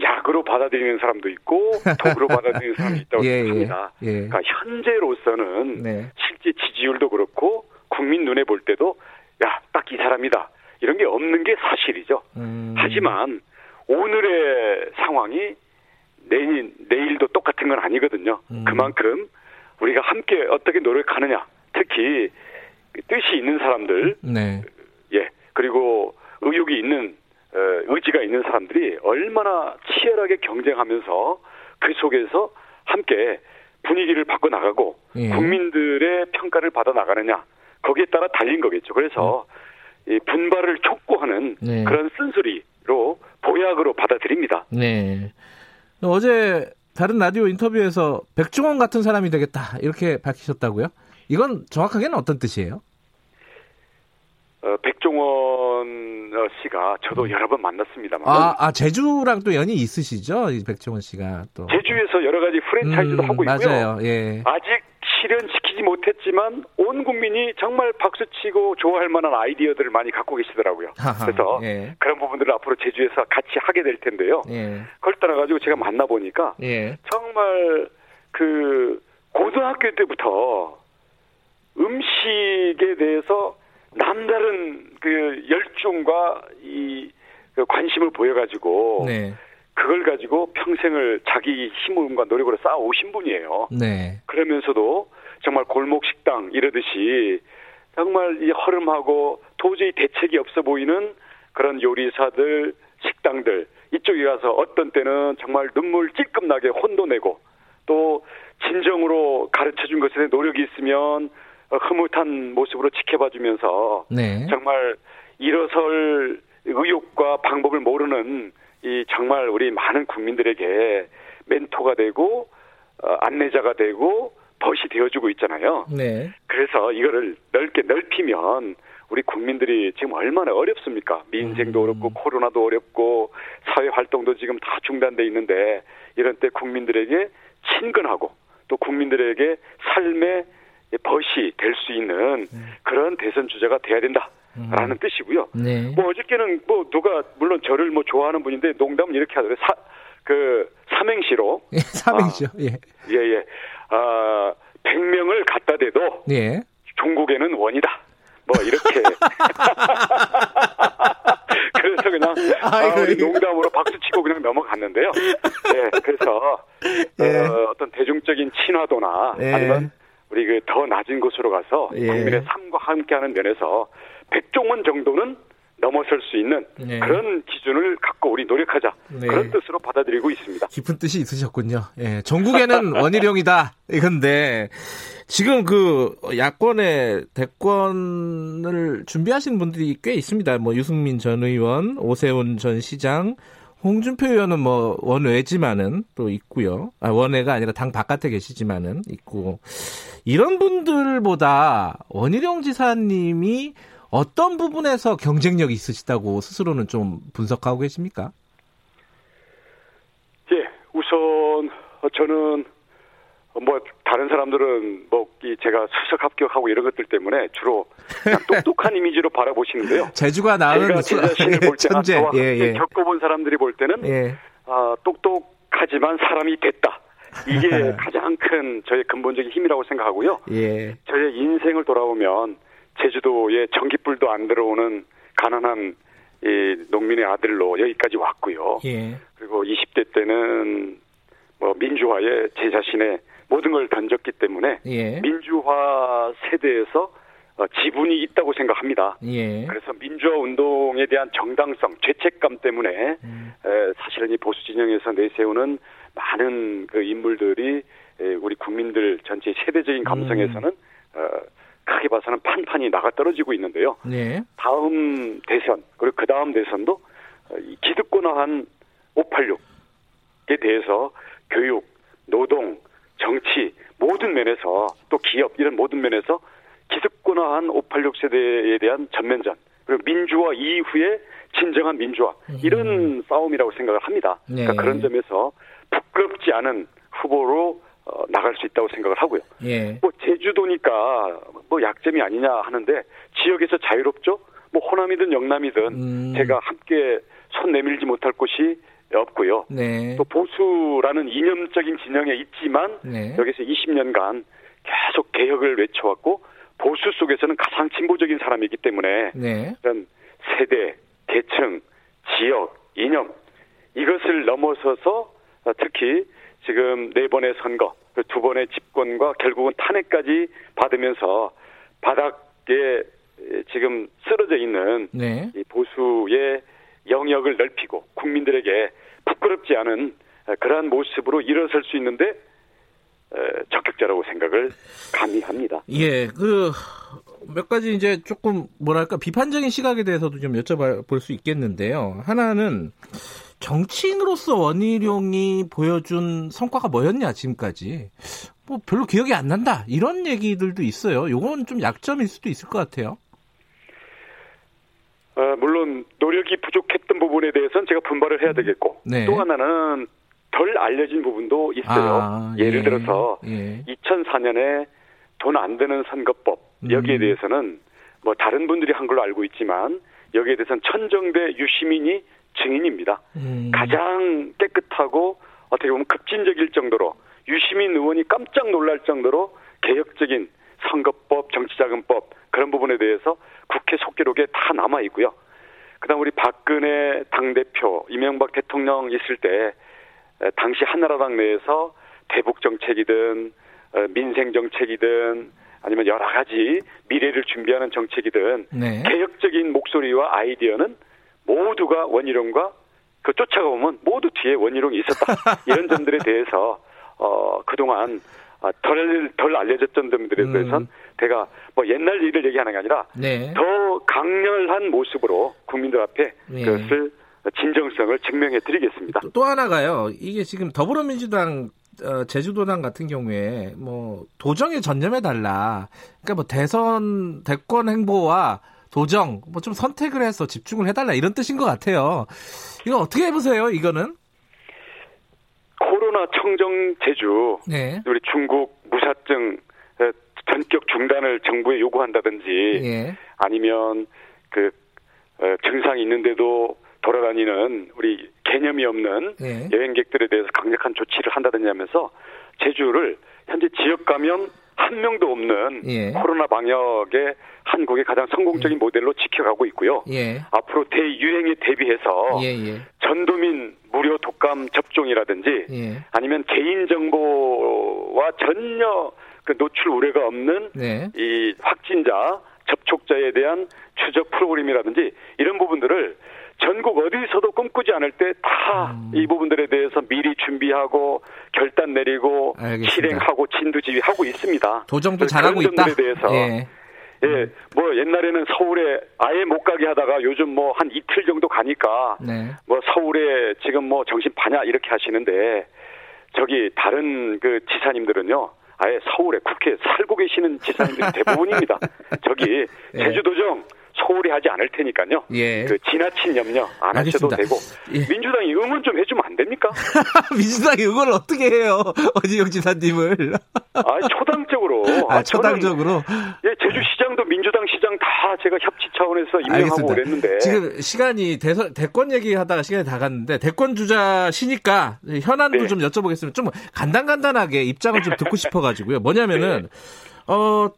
약으로 받아들이는 사람도 있고 독으로 받아들이는 사람이 있다고 예, 예, 생각합니다. 예. 그러니까 현재로서는 네. 실제 지지율도 그렇고 국민 눈에 볼 때도 야 딱 이 사람이다 이런 게 없는 게 사실이죠. 음. 하지만 오늘의 상황이 내일 내일도 똑같은 건 아니거든요. 음. 그만큼 우리가 함께 어떻게 노력하느냐, 특히 뜻이 있는 사람들, 네. 예 그리고 의욕이 있는 어, 의지가 있는 사람들이 얼마나 치열하게 경쟁하면서 그 속에서 함께 분위기를 바꿔 나가고 예. 국민들의 평가를 받아 나가느냐 거기에 따라 달린 거겠죠. 그래서 이 분발을 촉구하는 네. 그런 쓴소리로 보약으로 받아들입니다. 네. 어제 다른 라디오 인터뷰에서 백종원 같은 사람이 되겠다 이렇게 밝히셨다고요? 이건 정확하게는 어떤 뜻이에요? 어, 백종원 어, 씨가 저도 여러 번 만났습니다만 아, 아 제주랑 또 연이 있으시죠? 이 백종원 씨가 또 제주에서 여러 가지 프랜차이즈도 음, 하고 있고요. 맞아요. 예. 아직 실현시키지 못했지만 온 국민이 정말 박수치고 좋아할 만한 아이디어들을 많이 갖고 계시더라고요. 하하, 그래서 예. 그런 부분들을 앞으로 제주에서 같이 하게 될 텐데요. 예. 그걸 따라 가지고 제가 만나 보니까 예. 정말 그 고등학교 때부터 음식에 대해서 남다른 그 열중과 이그 관심을 보여가지고 네. 그걸 가지고 평생을 자기 힘과 노력으로 쌓아 오신 분이에요. 네. 그러면서도 정말 골목 식당 이러듯이 정말 이 허름하고 도저히 대책이 없어 보이는 그런 요리사들, 식당들 이쪽에 가서 어떤 때는 정말 눈물 찔끔 나게 혼도 내고 또 진정으로 가르쳐 준 것에 노력이 있으면 어, 흐뭇한 모습으로 지켜봐 주면서 네. 정말 일어설 의욕과 방법을 모르는 이 정말 우리 많은 국민들에게 멘토가 되고 어, 안내자가 되고 벗이 되어주고 있잖아요. 네. 그래서 이거를 넓게 넓히면 우리 국민들이 지금 얼마나 어렵습니까? 민생도 음. 어렵고 코로나도 어렵고 사회 활동도 지금 다 중단돼 있는데 이런 때 국민들에게 친근하고 또 국민들에게 삶의 벗이 될 수 있는 그런 대선 주자가 돼야 된다 라는 뜻이고요. 네. 뭐 어저께는 뭐 누가 물론 저를 뭐 좋아하는 분인데 농담은 이렇게 하더라고요. 사, 그 삼행시로 예, 삼행시요. 예. 예 예 아 100명을 갖다 대도 예. 종국에는 원이다. 뭐 이렇게 그래서 그냥 아, 아이고, 우리 이거. 농담으로 박수 치고 그냥 넘어갔는데요. 예, 그래서 예. 어, 어떤 대중적인 친화도나 예. 아니면 우리 그 더 낮은 곳으로 가서 예. 국민의 삶과 함께하는 면에서 백종원 정도는 넘어설 수 있는 네. 그런 기준을 갖고 우리 노력하자 네. 그런 뜻으로 받아들이고 있습니다. 깊은 뜻이 있으셨군요. 예, 전국에는 원희룡이다. 이건데 지금 그 야권의 대권을 준비하시는 분들이 꽤 있습니다. 뭐 유승민 전 의원, 오세훈 전 시장, 홍준표 의원은 뭐 원외지만은 또 있고요. 아, 원외가 아니라 당 바깥에 계시지만은 있고 이런 분들보다 원희룡 지사님이 어떤 부분에서 경쟁력이 있으시다고 스스로는 좀 분석하고 계십니까? 예, 우선 저는 뭐 다른 사람들은 뭐 제가 수석 합격하고 이런 것들 때문에 주로 똑똑한 이미지로 바라보시는데요. 재주가 나은 제 자신을 볼 때는 천재. 저와 예, 예. 겪어본 사람들이 볼 때는 예. 아, 똑똑하지만 사람이 됐다. 이게 가장 큰 저의 근본적인 힘이라고 생각하고요. 예. 저의 인생을 돌아보면 제주도에 전기불도 안 들어오는 가난한 이 농민의 아들로 여기까지 왔고요. 예. 그리고 20대 때는 뭐 민주화에 제 자신의 모든 걸 던졌기 때문에 예. 민주화 세대에서 어, 지분이 있다고 생각합니다. 예. 그래서 민주화 운동에 대한 정당성, 죄책감 때문에 음. 에, 사실은 이 보수 진영에서 내세우는 많은 그 인물들이 에, 우리 국민들 전체 세대적인 감성에서는 어, 크게 봐서는 판판이 나가 떨어지고 있는데요. 네. 다음 대선 그리고 그 다음 대선도 기득권화한 586에 대해서 교육, 노동, 정치 모든 면에서 또 기업 이런 모든 면에서 기득권화한 586 세대에 대한 전면전 그리고 민주화 이후에 진정한 민주화 이런 싸움이라고 생각을 합니다. 네. 그러니까 그런 점에서 부끄럽지 않은 후보로 어, 나갈 수 있다고 생각을 하고요. 예. 뭐 제주도니까 뭐 약점이 아니냐 하는데 지역에서 자유롭죠. 뭐 호남이든 영남이든 음. 제가 함께 손 내밀지 못할 곳이 없고요. 네. 또 보수라는 이념적인 진영에 있지만 네. 여기서 20년간 계속 개혁을 외쳐왔고 보수 속에서는 가장 진보적인 사람이기 때문에 네. 이런 세대, 계층, 지역, 이념 이것을 넘어서서 어, 특히 지금 네 번의 선거, 그두 번의 집권과 결국은 탄핵까지 받으면서 바닥에 지금 쓰러져 있는 네. 이 보수의 영역을 넓히고 국민들에게 부끄럽지 않은 그러한 모습으로 일어설 수 있는데 에, 적격자라고 생각을 감히 합니다. 예, 그, 몇 가지 이제 조금, 뭐랄까, 비판적인 시각에 대해서도 좀 여쭤볼 수 있겠는데요. 하나는, 정치인으로서 원희룡이 보여준 성과가 뭐였냐, 지금까지. 뭐, 별로 기억이 안 난다. 이런 얘기들도 있어요. 요건 좀 약점일 수도 있을 것 같아요. 어, 물론 노력이 부족했던 부분에 대해서는 제가 분발을 해야 되겠고 네. 또 하나는 덜 알려진 부분도 있어요. 아, 예를 예. 들어서 예. 2004년에 돈안 드는 선거법 여기에 음. 대해서는 뭐 다른 분들이 한 걸로 알고 있지만 여기에 대해서는 천정배 유시민이 증인입니다. 음. 가장 깨끗하고 어떻게 보면 급진적일 정도로 유시민 의원이 깜짝 놀랄 정도로 개혁적인 선거법, 정치자금법 그런 부분에 대해서 국회 속기록에 다 남아 있고요. 그다음 우리 박근혜 당 대표, 이명박 대통령 있을 때 에, 당시 한나라당 내에서 대북 정책이든 어, 민생 정책이든 아니면 여러 가지 미래를 준비하는 정책이든 네. 개혁적인 목소리와 아이디어는 모두가 원희룡과 그 쫓아가 보면 모두 뒤에 원희룡이 있었다. 이런 점들에 대해서 어 그동안 아, 덜, 덜 알려졌던 점들에 음. 대해서는 제가 뭐 옛날 일을 얘기하는 게 아니라 네. 더 강렬한 모습으로 국민들 앞에 네. 그것을 진정성을 증명해 드리겠습니다. 또, 또 하나가요. 이게 지금 더불어민주당 어, 제주도당 같은 경우에 뭐 도정에 전념해 달라. 그러니까 뭐 대선 대권 행보와 도정 뭐 좀 선택을 해서 집중을 해달라 이런 뜻인 것 같아요. 이거 어떻게 해보세요? 이거는? 코로나 청정 제주 네. 우리 중국 무사증 어, 전격 중단을 정부에 요구한다든지 예. 아니면 그 어, 증상이 있는데도 돌아다니는 우리 개념이 없는 예. 여행객들에 대해서 강력한 조치를 한다든지 하면서 제주를 현재 지역 감염 한 명도 없는 예. 코로나 방역의 한국의 가장 성공적인 모델로 지켜가고 있고요. 예. 앞으로 대유행에 대비해서 예. 예. 전도민 무료 독감 접종이라든지 예. 아니면 개인 정보와 전혀 그 노출 우려가 없는 네. 이 확진자 접촉자에 대한 추적 프로그램이라든지 이런 부분들을 전국 어디서도 꿈꾸지 않을 때 다이 음. 부분들에 대해서 미리 준비하고 결단 내리고 알겠습니다. 실행하고 진두지휘하고 있습니다. 도정도 그래서 잘하고 있다. 대해서 예. 예, 뭐 옛날에는 서울에 아예 못 가게 하다가 요즘 뭐 한 이틀 정도 가니까 네. 뭐 서울에 지금 뭐 정신 파냐 이렇게 하시는데 저기 다른 그 지사님들은요. 아예 서울에 국회에 살고 계시는 지사님들이 대부분입니다. 저기 예. 제주도정 소홀히 하지 않을 테니까요. 예. 그 지나친 염려 안 하셔도 알겠습니다. 되고 예. 민주당이 응원 좀 해주면 안 됩니까? 민주당이 이걸 어떻게 해요? 어지영 지사님을. 아 초당적으로. 아, 저는, 초당적으로. 예, 제주시장도 민주당 시장 다 제가 협치 차원에서 임명하고 알겠습니다. 그랬는데. 지금 시간이 대선, 대권 얘기하다가 시간이 다 갔는데 대권 주자시니까 현안도 네. 좀 여쭤보겠습니다. 좀 간단간단하게 입장을 좀 듣고 싶어가지고요. 뭐냐면은 네. 어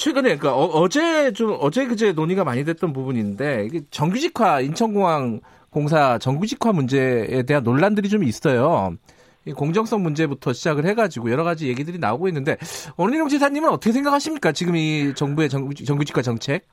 최근에 그러니까 어, 제좀 어제 그제 논의가 많이 됐던 부분인데 이게 정규직화 인천공항 공사 정규직화 문제에 대한 논란들이 좀 있어요. 이 공정성 문제부터 시작을 해가지고 여러 가지 얘기들이 나오고 있는데 원희룡 지사님은 어떻게 생각하십니까? 지금 이 정부의 정규, 정규직화 정책?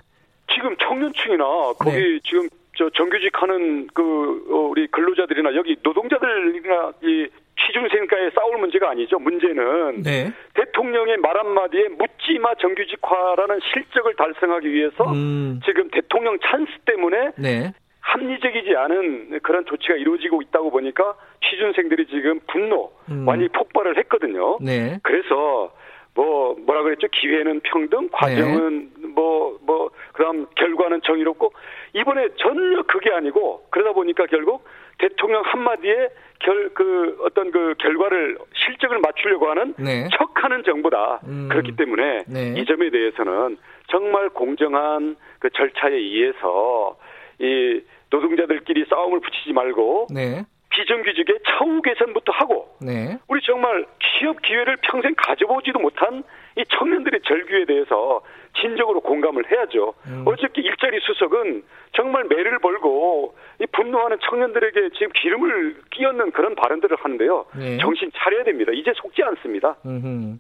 지금 청년층이나 거기 네. 지금 저 정규직 하는 그 어, 우리 근로자들이나 여기 노동자들이나 이 취준생과의 싸울 문제가 아니죠. 문제는 네. 대통령의 말 한마디에 묻지마 정규직화라는 실적을 달성하기 위해서 음, 지금 대통령 찬스 때문에 네. 합리적이지 않은 그런 조치가 이루어지고 있다고 보니까 취준생들이 지금 분노 음. 많이 폭발을 했거든요. 네. 그래서 뭐 뭐라 그랬죠? 기회는 평등, 과정은 뭐뭐 그다음 결과는 정의롭고 이번에 전혀 그게 아니고 그러다 보니까 결국 대통령 한마디에 결 그 어떤 그 결과를 실적을 맞추려고 하는 네. 척하는 정부다. 음. 그렇기 때문에 네. 이 점에 대해서는 정말 공정한 그 절차에 의해서 이 노동자들끼리 싸움을 붙이지 말고 네. 비정규직의 처우 개선부터 하고 네. 우리 정말 취업 기회를 평생 가져보지도 못한 이 청년들의 절규에 대해서 진정으로 공감을 해야죠. 음. 어저께 일자리 수석은 정말 매를 벌고 이 분노하는 청년들에게 지금 기름을 끼얹는 그런 발언들을 하는데요. 네. 정신 차려야 됩니다. 이제 속지 않습니다. 음흠.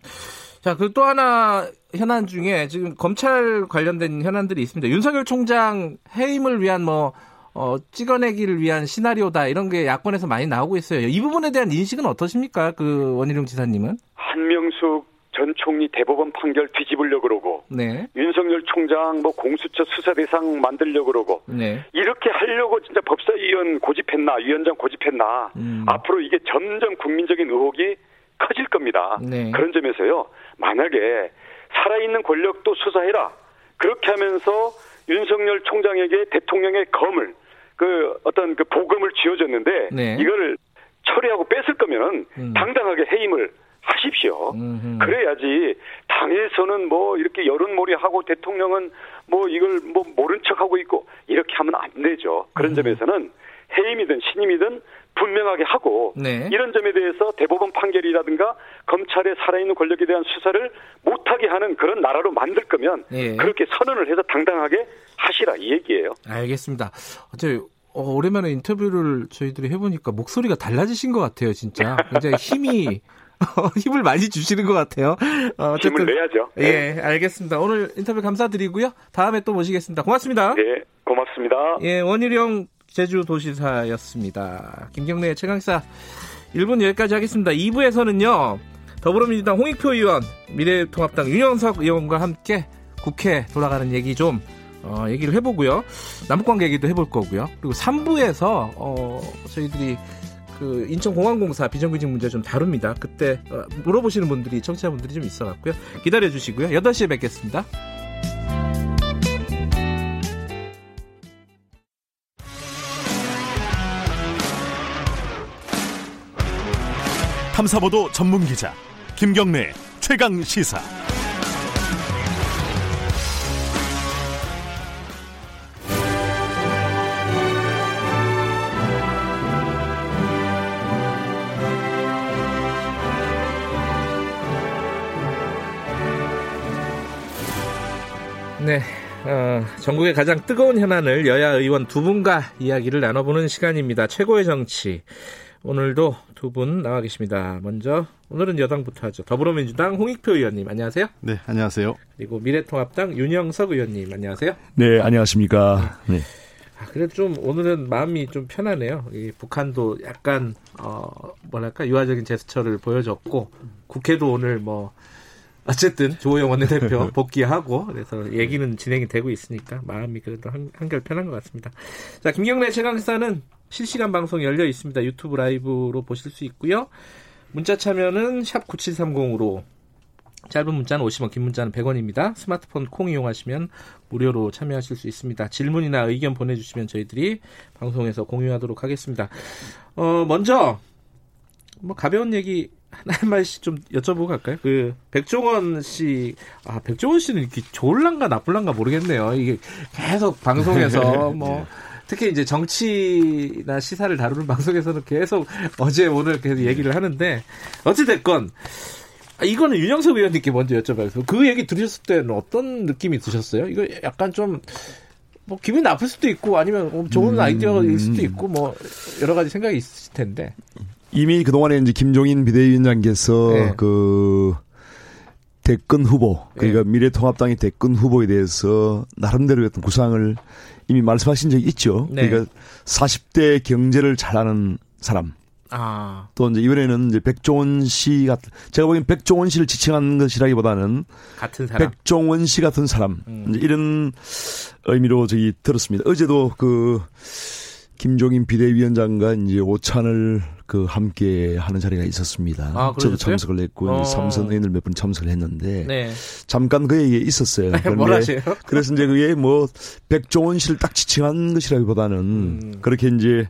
자, 그또 하나 현안 중에 지금 검찰 관련된 현안들이 있습니다. 윤석열 총장 해임을 위한 뭐 어, 찍어내기를 위한 시나리오다 이런 게 야권에서 많이 나오고 있어요. 이 부분에 대한 인식은 어떠십니까? 그 원희룡 지사님은? 한명숙 전 총리 대법원 판결 뒤집으려 그러고 네, 윤석열 총장 뭐 공수처 수사 대상 만들려 그러고 네, 이렇게 하려고 진짜 법사위원 고집했나 위원장 고집했나 음. 앞으로 이게 점점 국민적인 의혹이 커질 겁니다. 네. 그런 점에서요 만약에 살아있는 권력도 수사해라 그렇게 하면서 윤석열 총장에게 대통령의 검을 그 어떤 그 보금을 쥐어줬는데 네. 이걸 처리하고 뺐을 거면은 음. 당당하게 해임을 하십시오. 음흠. 그래야지 당에서는 뭐 이렇게 여론몰이하고 대통령은 뭐 이걸 뭐 모른 척하고 있고 이렇게 하면 안 되죠. 그런 음. 점에서는 해임이든 신임이든 분명하게 하고 네. 이런 점에 대해서 대법원 판결이라든가 검찰의 살아있는 권력에 대한 수사를 못하게 하는 그런 나라로 만들 거면 예. 그렇게 선언을 해서 당당하게 하시라 이 얘기예요. 알겠습니다. 어제 어, 오랜만에 인터뷰를 저희들이 해보니까 목소리가 달라지신 것 같아요, 진짜. 굉장히 힘이 힘을 많이 주시는 것 같아요. 어, 힘을 내야죠. 네. 예, 알겠습니다. 오늘 인터뷰 감사드리고요. 다음에 또 모시겠습니다. 고맙습니다. 네, 고맙습니다. 예, 원희룡 제주도시사였습니다. 김경래의 최강사 1분 여기까지 하겠습니다. 2부에서는요, 더불어민주당 홍익표 의원, 미래통합당 윤영석 의원과 함께 국회 돌아가는 얘기 좀, 어, 얘기를 해보고요. 남북관계 얘기도 해볼 거고요. 그리고 3부에서, 어, 저희들이 그 인천공항공사 비정규직 문제 좀 다룹니다. 그때 어, 물어보시는 분들이, 청취자분들이 좀 있어갖고요. 기다려 주시고요. 8시에 뵙겠습니다. 탐사보도 전문 기자 김경래 최강 시사. 어, 전국의 가장 뜨거운 현안을 여야 의원 두 분과 이야기를 나눠보는 시간입니다. 최고의 정치. 오늘도 두 분 나와 계십니다. 먼저 오늘은 여당부터 하죠. 더불어민주당 홍익표 의원님 안녕하세요. 네, 안녕하세요. 그리고 미래통합당 윤영석 의원님 안녕하세요. 네, 안녕하십니까. 네. 아, 그래도 좀 오늘은 마음이 좀 편하네요. 이 북한도 약간 어 뭐랄까 유화적인 제스처를 보여줬고 국회도 오늘 뭐 어쨌든 조호 영 원내대표 복귀하고 그래서 얘기는 진행이 되고 있으니까 마음이 그래도 한, 한결 편한 것 같습니다. 자 김경래 최강사는 실시간 방송 열려 있습니다. 유튜브 라이브로 보실 수 있고요. 문자 참여는 샵 9730으로 짧은 문자는 50원, 긴 문자는 100원입니다. 스마트폰 콩 이용하시면 무료로 참여하실 수 있습니다. 질문이나 의견 보내주시면 저희들이 방송에서 공유하도록 하겠습니다. 어, 먼저, 뭐, 가벼운 얘기 한 말씩 좀 여쭤보고 갈까요? 그, 백종원 씨, 아, 백종원 씨는 이렇게 좋을란가 나쁠란가 모르겠네요. 이게 계속 방송에서 뭐, 특히 이제 정치나 시사를 다루는 방송에서는 계속 어제 오늘 계속 얘기를 하는데, 어찌됐건, 아, 이거는 윤영석 의원님께 먼저 여쭤봐요. 그 얘기 들으셨을 때는 어떤 느낌이 드셨어요? 이거 약간 좀, 뭐, 기분이 나쁠 수도 있고, 아니면 좋은 음. 아이디어일 수도 있고, 뭐, 여러 가지 생각이 있을 텐데. 이미 그동안에 이제 김종인 비대위원장께서 네. 그 대권 후보, 그러니까 네. 미래통합당의 대권 후보에 대해서 나름대로 어떤 구상을 이미 말씀하신 적이 있죠. 네. 그러니까 40대 경제를 잘하는 사람. 아, 또 이제 이번에는 이제 백종원 씨 같은 제가 보기엔 백종원 씨를 지칭하는 것이라기보다는 같은 사람. 백종원 씨 같은 사람 음. 이런 의미로 저기 들었습니다. 어제도 그 김종인 비대위원장과 이제 오찬을 그 함께 하는 자리가 있었습니다. 아, 저도? 참석을 했고 어. 삼선 의원들 몇 분 참석을 했는데 네. 잠깐 그 얘기 있었어요. 뭘 하세요? 그래서 이제 그게 뭐 백종원 씨를 딱 지칭한 것이라기보다는 음. 그렇게 이제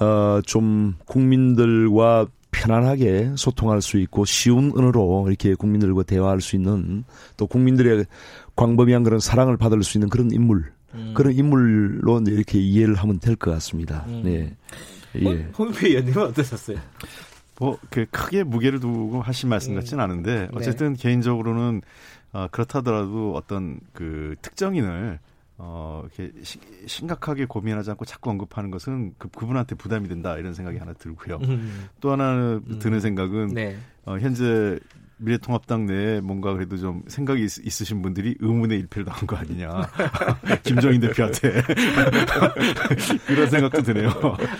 어 좀 국민들과 편안하게 소통할 수 있고 쉬운 언어로 이렇게 국민들과 대화할 수 있는 또 국민들의 광범위한 그런 사랑을 받을 수 있는 그런 인물 음. 그런 인물로 이렇게 이해를 하면 될 것 같습니다. 음. 네. 홍- 예. 홍배 의원님은 어떠셨어요? 뭐, 그 크게 무게를 두고 하신 말씀 같지는 않은데, 어쨌든 개인적으로는, 어, 그렇다더라도 어떤 그 특정인을, 어, 이렇게 시- 심각하게 고민하지 않고 자꾸 언급하는 것은 그, 그분한테 부담이 된다, 이런 생각이 하나 들고요. 음. 또 하나 드는 생각은, 네. 어, 현재 미래통합당 내에 뭔가 그래도 좀 생각이 있, 으신 분들이 의문의 일패를 당한 거 아니냐. 김정인 대표한테. 그런 생각도 드네요.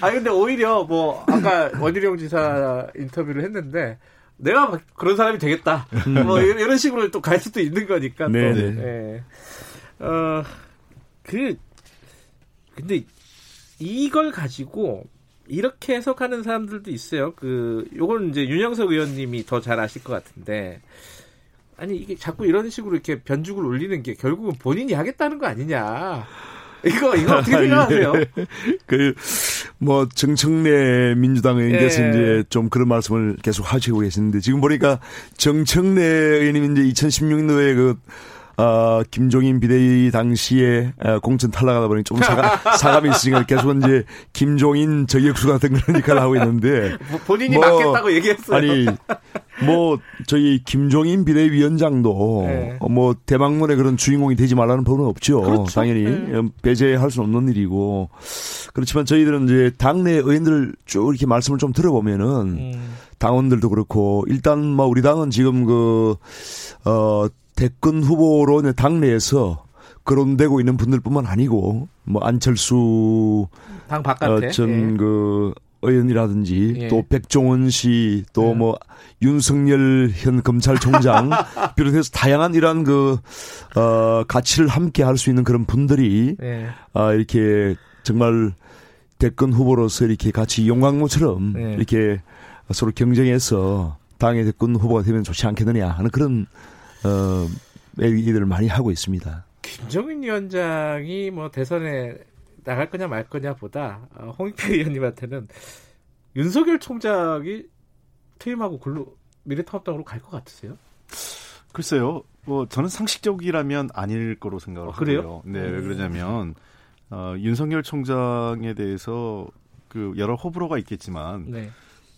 아 근데 오히려 뭐 아까 원희룡 지사 인터뷰를 했는데 내가 막 그런 사람이 되겠다. 뭐 이런, 이런 식으로 또 갈 수도 있는 거니까. 또. 네, 네. 어 그 근데 이걸 가지고 이렇게 해석하는 사람들도 있어요. 그 요건 이제 윤영석 의원님이 더 잘 아실 것 같은데 아니 이게 자꾸 이런 식으로 이렇게 변죽을 올리는 게 결국은 본인이 하겠다는 거 아니냐. 이거 이거 어떻게 생각하세요? 그, 뭐, 정청래 민주당 의원께서 예. 이제 좀 그런 말씀을 계속 하시고 계시는데, 지금 보니까 정청래 의원님 이제 2016년도에 그, 어, 김종인 비대위 당시에 어, 공천 탈락하다 보니 좀 사가, 사감이 있으니까 계속 이제 김종인 저격수 같은 그런 역할을 하고 있는데, 뭐 본인이 뭐, 맞겠다고 얘기했어요. 아니, 뭐, 저희 김종인 비대위원장도 네. 어, 뭐 대망론의 그런 주인공이 되지 말라는 법은 없죠. 그렇죠. 당연히 네. 음, 배제할 수는 없는 일이고. 그렇지만 저희들은 이제 당내 의원들 쭉 이렇게 말씀을 좀 들어보면은 음. 당원들도 그렇고 일단 뭐 우리 당은 지금 그, 어, 대권 후보로 당내에서 거론되고 있는 분들뿐만 아니고 뭐 안철수 당 바깥에. 어, 전 예. 그 의원이라든지 예. 또 백종원 씨, 또 예. 뭐 윤석열 현 검찰총장 비롯해서 다양한 이러한 그, 어, 가치를 함께 할 수 있는 그런 분들이, 예. 아, 이렇게 정말 대권 후보로서 이렇게 같이 용광로처럼 예. 이렇게 서로 경쟁해서 당의 대권 후보가 되면 좋지 않겠느냐 하는 그런, 어, 얘기들을 많이 하고 있습니다. 김정인 위원장이 뭐 대선에 나갈 거냐 말 거냐보다 어, 홍익표 의원님한테는 윤석열 총장이 퇴임하고 글로 미래통합당으로 갈 것 같으세요? 글쎄요. 뭐 저는 상식적이라면 아닐 거로 생각을 어, 그래요? 하고요. 네, 왜 그러냐면 어, 윤석열 총장에 대해서 그 여러 호불호가 있겠지만 네.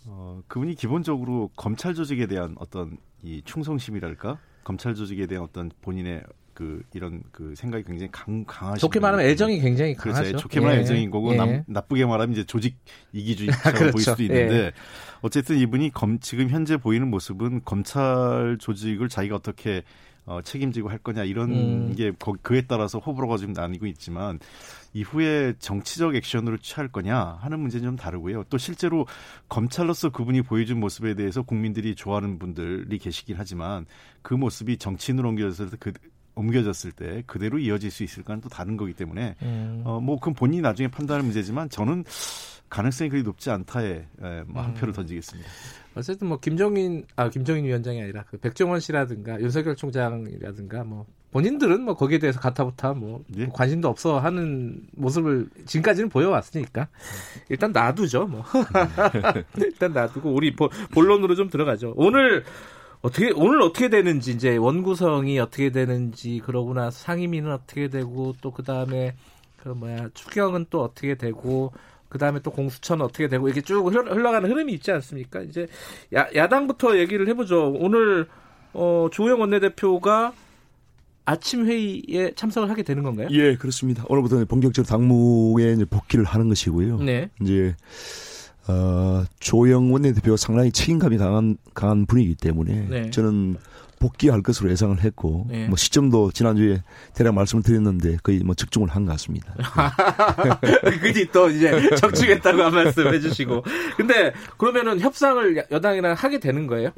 어, 그분이 기본적으로 검찰 조직에 대한 어떤 이 충성심이랄까 검찰 조직에 대한 어떤 본인의 그 이런 그 생각이 굉장히 강, 강하신 좋게 말하면. 애정이 굉장히 그렇죠. 강하죠. 좋게 말하면 예. 애정인 거고 예. 남, 나쁘게 말하면 이제 조직 이기주의처럼 그렇죠. 보일 수도 있는데 예. 어쨌든 이분이 검, 지금 현재 보이는 모습은 검찰 조직을 자기가 어떻게 어, 책임지고 할 거냐 이런 음. 게 거, 그에 따라서 호불호가 좀 나뉘고 있지만 이후에 정치적 액션으로 취할 거냐 하는 문제는 좀 다르고요. 또 실제로 검찰로서 그분이 보여준 모습에 대해서 국민들이 좋아하는 분들이 계시긴 하지만 그 모습이 정치인으로 때 그, 옮겨졌을 때 그대로 이어질 수 있을까는 또 다른 거기 때문에 음. 어, 뭐 그건 본인이 나중에 판단하는 문제지만 저는 가능성이 그리 높지 않다에 에, 뭐한 음. 표를 던지겠습니다. 어쨌든 뭐 김종인 아 김종인 위원장이 아니라 그 백종원 씨라든가 윤석열 총장이라든가 뭐 본인들은 뭐 거기에 대해서 가타부타 뭐 예. 관심도 없어 하는 모습을 지금까지는 보여왔으니까 일단 놔두죠 뭐 일단 놔두고 우리 보- 본론으로 좀 들어가죠 오늘 어떻게 오늘 어떻게 되는지 이제 원구성이 어떻게 되는지 그러고 나서 상임위는 어떻게 되고 또 그 다음에 그 뭐야 추경은 또 어떻게 되고 그 다음에 또 공수처는 어떻게 되고 이렇게 쭉 흘러- 흘러가는 흐름이 있지 않습니까? 이제 야, 야당부터 얘기를 해 보죠. 오늘 어, 조영 원내대표가 아침 회의에 참석을 하게 되는 건가요? 예, 그렇습니다. 오늘부터 본격적으로 당무에 이제 복귀를 하는 것이고요. 네. 이제 어, 조영 원내대표가 상당히 책임감이 강한 강한 분이기 때문에 네. 저는 복귀할 것으로 예상을 했고 네. 뭐 시점도 지난주에 대략 말씀을 드렸는데 거의 뭐 적중을 한 것 같습니다. 그지 또 이제 적중했다고 한 말씀 해주시고. 근데 그러면은 협상을 야- 여당이랑 하게 되는 거예요?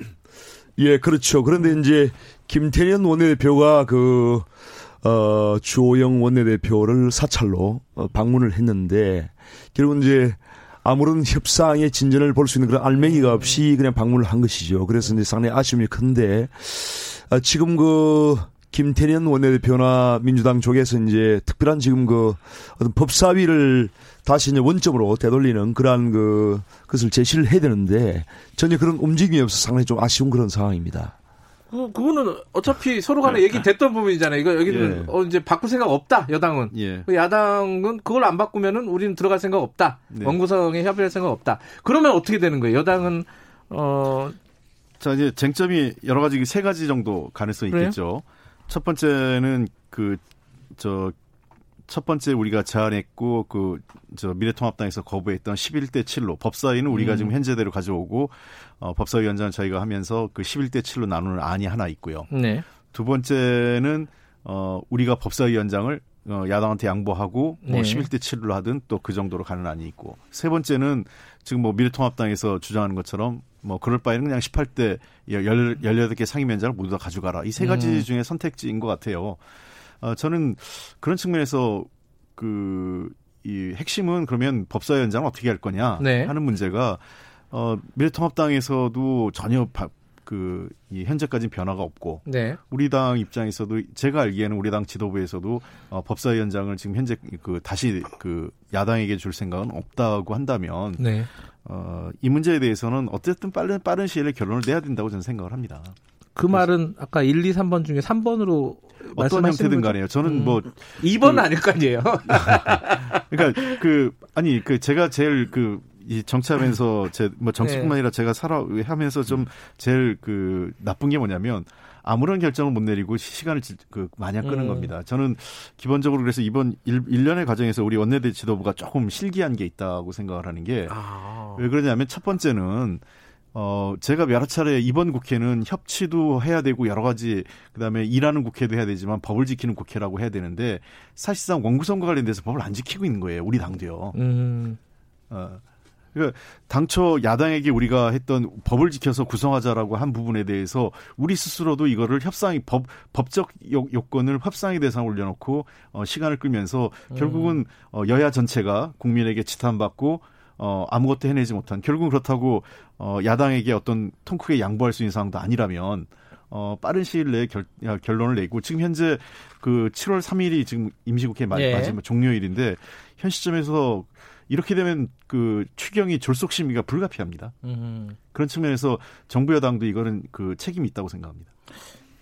예, 그렇죠. 그런데 이제 김태년 원내대표가 그 어, 주호영 원내대표를 사찰로 어, 방문을 했는데 결국 이제 아무런 협상의 진전을 볼 수 있는 그런 알맹이가 없이 그냥 방문을 한 것이죠. 그래서 이제 상당히 아쉬움이 큰데 아, 지금 그 김태년 원내대표나 민주당 쪽에서 이제 특별한 지금 그 어떤 법사위를 다시 이제 원점으로 되돌리는 그러한 그 것을 제시를 해야 되는데 전혀 그런 움직임이 없어 상당히 좀 아쉬운 그런 상황입니다. 그, 그거는 어차피 서로 간에 얘기 됐던 부분이잖아요. 이거 여기는 예. 어, 이제 바꿀 생각 없다. 여당은. 예. 그 야당은 그걸 안 바꾸면은 우리는 들어갈 생각 없다. 네. 원구성에 협의할 생각 없다. 그러면 어떻게 되는 거예요? 여당은 어 자 이제 쟁점이 여러 가지 세 가지 정도 가능성이 그래요? 있겠죠. 첫 번째는 그 저 첫 번째 우리가 제안했고 그 저 미래통합당에서 거부했던 11대 7로 법사위는 우리가 음. 지금 현재대로 가져오고 어 법사위원장 저희가 하면서 그 11대 7로 나누는 안이 하나 있고요. 네. 두 번째는 어 우리가 법사위원장을 어 야당한테 양보하고 뭐 네. 11대 7로 하든 또 그 정도로 가는 안이 있고 세 번째는 지금 뭐 미래통합당에서 주장하는 것처럼 뭐 그럴 바에는 그냥 18대 18개 상임위원장을 모두 다 가져가라. 이 세 가지 음. 중에 선택지인 것 같아요. 어 저는 그런 측면에서 그 이 핵심은 그러면 법사위 원장을 어떻게 할 거냐 네. 하는 문제가 어 미래통합당에서도 전혀 바, 그, 이 현재까지는 변화가 없고, 네. 우리 당 입장에서도 제가 알기에는 우리 당 지도부에서도 어, 법사위원장을 지금 현재 그 다시 그 야당에게 줄 생각은 없다고 한다면 네. 어, 이 문제에 대해서는 어쨌든 빠른 빠른 시일 내에 결론을 내야 된다고 저는 생각을 합니다. 그 말은 아까 1, 2, 3번 중에 3번으로 어떤 형태든 간에요. 저는 뭐 2번은 그- 아닐 거 아니에요. 그러니까 그 아니 그 제가 제일 그이 정치하면서 제 뭐 정치뿐만 네. 아니라 제가 살아 하면서 좀 제일 그 나쁜 게 뭐냐면 아무런 결정을 못 내리고 시간을 지- 그 마냥 끄는 음. 겁니다. 저는 기본적으로 그래서 이번 일, 일련의 과정에서 우리 원내대 지도부가 조금 실기한 게 있다고 생각을 하는 게왜 아. 그러냐면 첫 번째는 어 제가 여러 차례 이번 국회는 협치도 해야 되고 여러 가지 그 다음에 일하는 국회도 해야 되지만 법을 지키는 국회라고 해야 되는데 사실상 원구성과 관련돼서 법을 안 지키고 있는 거예요. 우리 당도요. 음. 어. 그러니까 당초 야당에게 우리가 했던 법을 지켜서 구성하자라고 한 부분에 대해서 우리 스스로도 이거를 협상이 법 법적 요, 요건을 협상의 대상에 올려놓고 어, 시간을 끌면서 결국은 어, 여야 전체가 국민에게 지탄받고 어, 아무것도 해내지 못한 결국은 그렇다고 어, 야당에게 어떤 통 크게 양보할 수 있는 상황도 아니라면 어, 빠른 시일 내에 결, 야, 결론을 내고 지금 현재 그 7월 3일이 지금 임시국회 마, 예. 마지막 종료일인데 현 시점에서 이렇게 되면 그 추경이 졸속 심의가 불가피합니다. 음. 그런 측면에서 정부 여당도 이거는 그 책임이 있다고 생각합니다.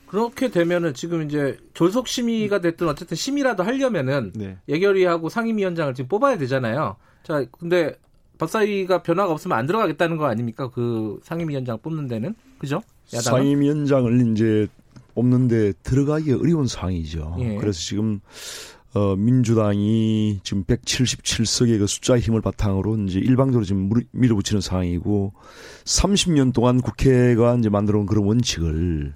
그렇게 되면은 지금 이제 졸속 심의가 됐든 어쨌든 심의라도 하려면은 네. 예결위하고 상임위원장을 지금 뽑아야 되잖아요. 자, 근데 법사위가 변화가 없으면 안 들어가겠다는 거 아닙니까? 그 상임위원장 뽑는 데는 그죠? 야당은? 상임위원장을 이제 뽑는데 들어가기 어려운 상황이죠. 예. 그래서 지금 어, 민주당이 지금 177석의 그 숫자 힘을 바탕으로 이제 일방적으로 지금 물- 밀어붙이는 상황이고 30년 동안 국회가 이제 만들어온 그런 원칙을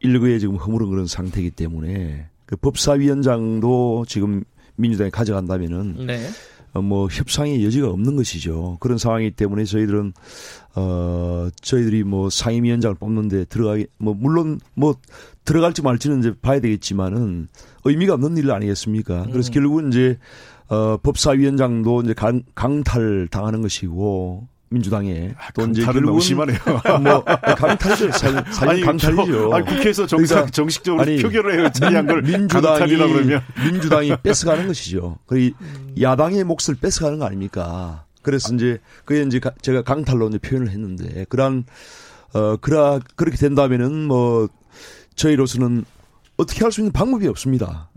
일거에 지금 허물은 그런 상태이기 때문에 그 법사위원장도 지금 민주당이 가져간다면은 네. 어, 뭐 협상의 여지가 없는 것이죠. 그런 상황이기 때문에 저희들은 어 저희들이 뭐 상임위원장을 뽑는데 들어가기 뭐 물론 뭐 들어갈지 말지는 이제 봐야 되겠지만은 의미가 없는 일 아니겠습니까? 그래서 음. 결국은 이제 어 법사위원장도 이제 강, 강탈 당하는 것이고 민주당에 또 이제 너무 결국은 심하네요. 뭐 강탈이죠. 사실. 저, 아니, 국회에서 정상, 그러니까 정식적으로 아니, 표결을 해요. 자리한 걸 민주당이 그러면 민주당이 뺏어가는 것이죠. 거의 야당의 몫을 뺏어가는 거 아닙니까? 그래서 이제 그게 이제 가- 제가 강탈로 이제 표현을 했는데 그러한 어 그라 그렇게 된다면은 뭐 저희로서는 어떻게 할 수 있는 방법이 없습니다.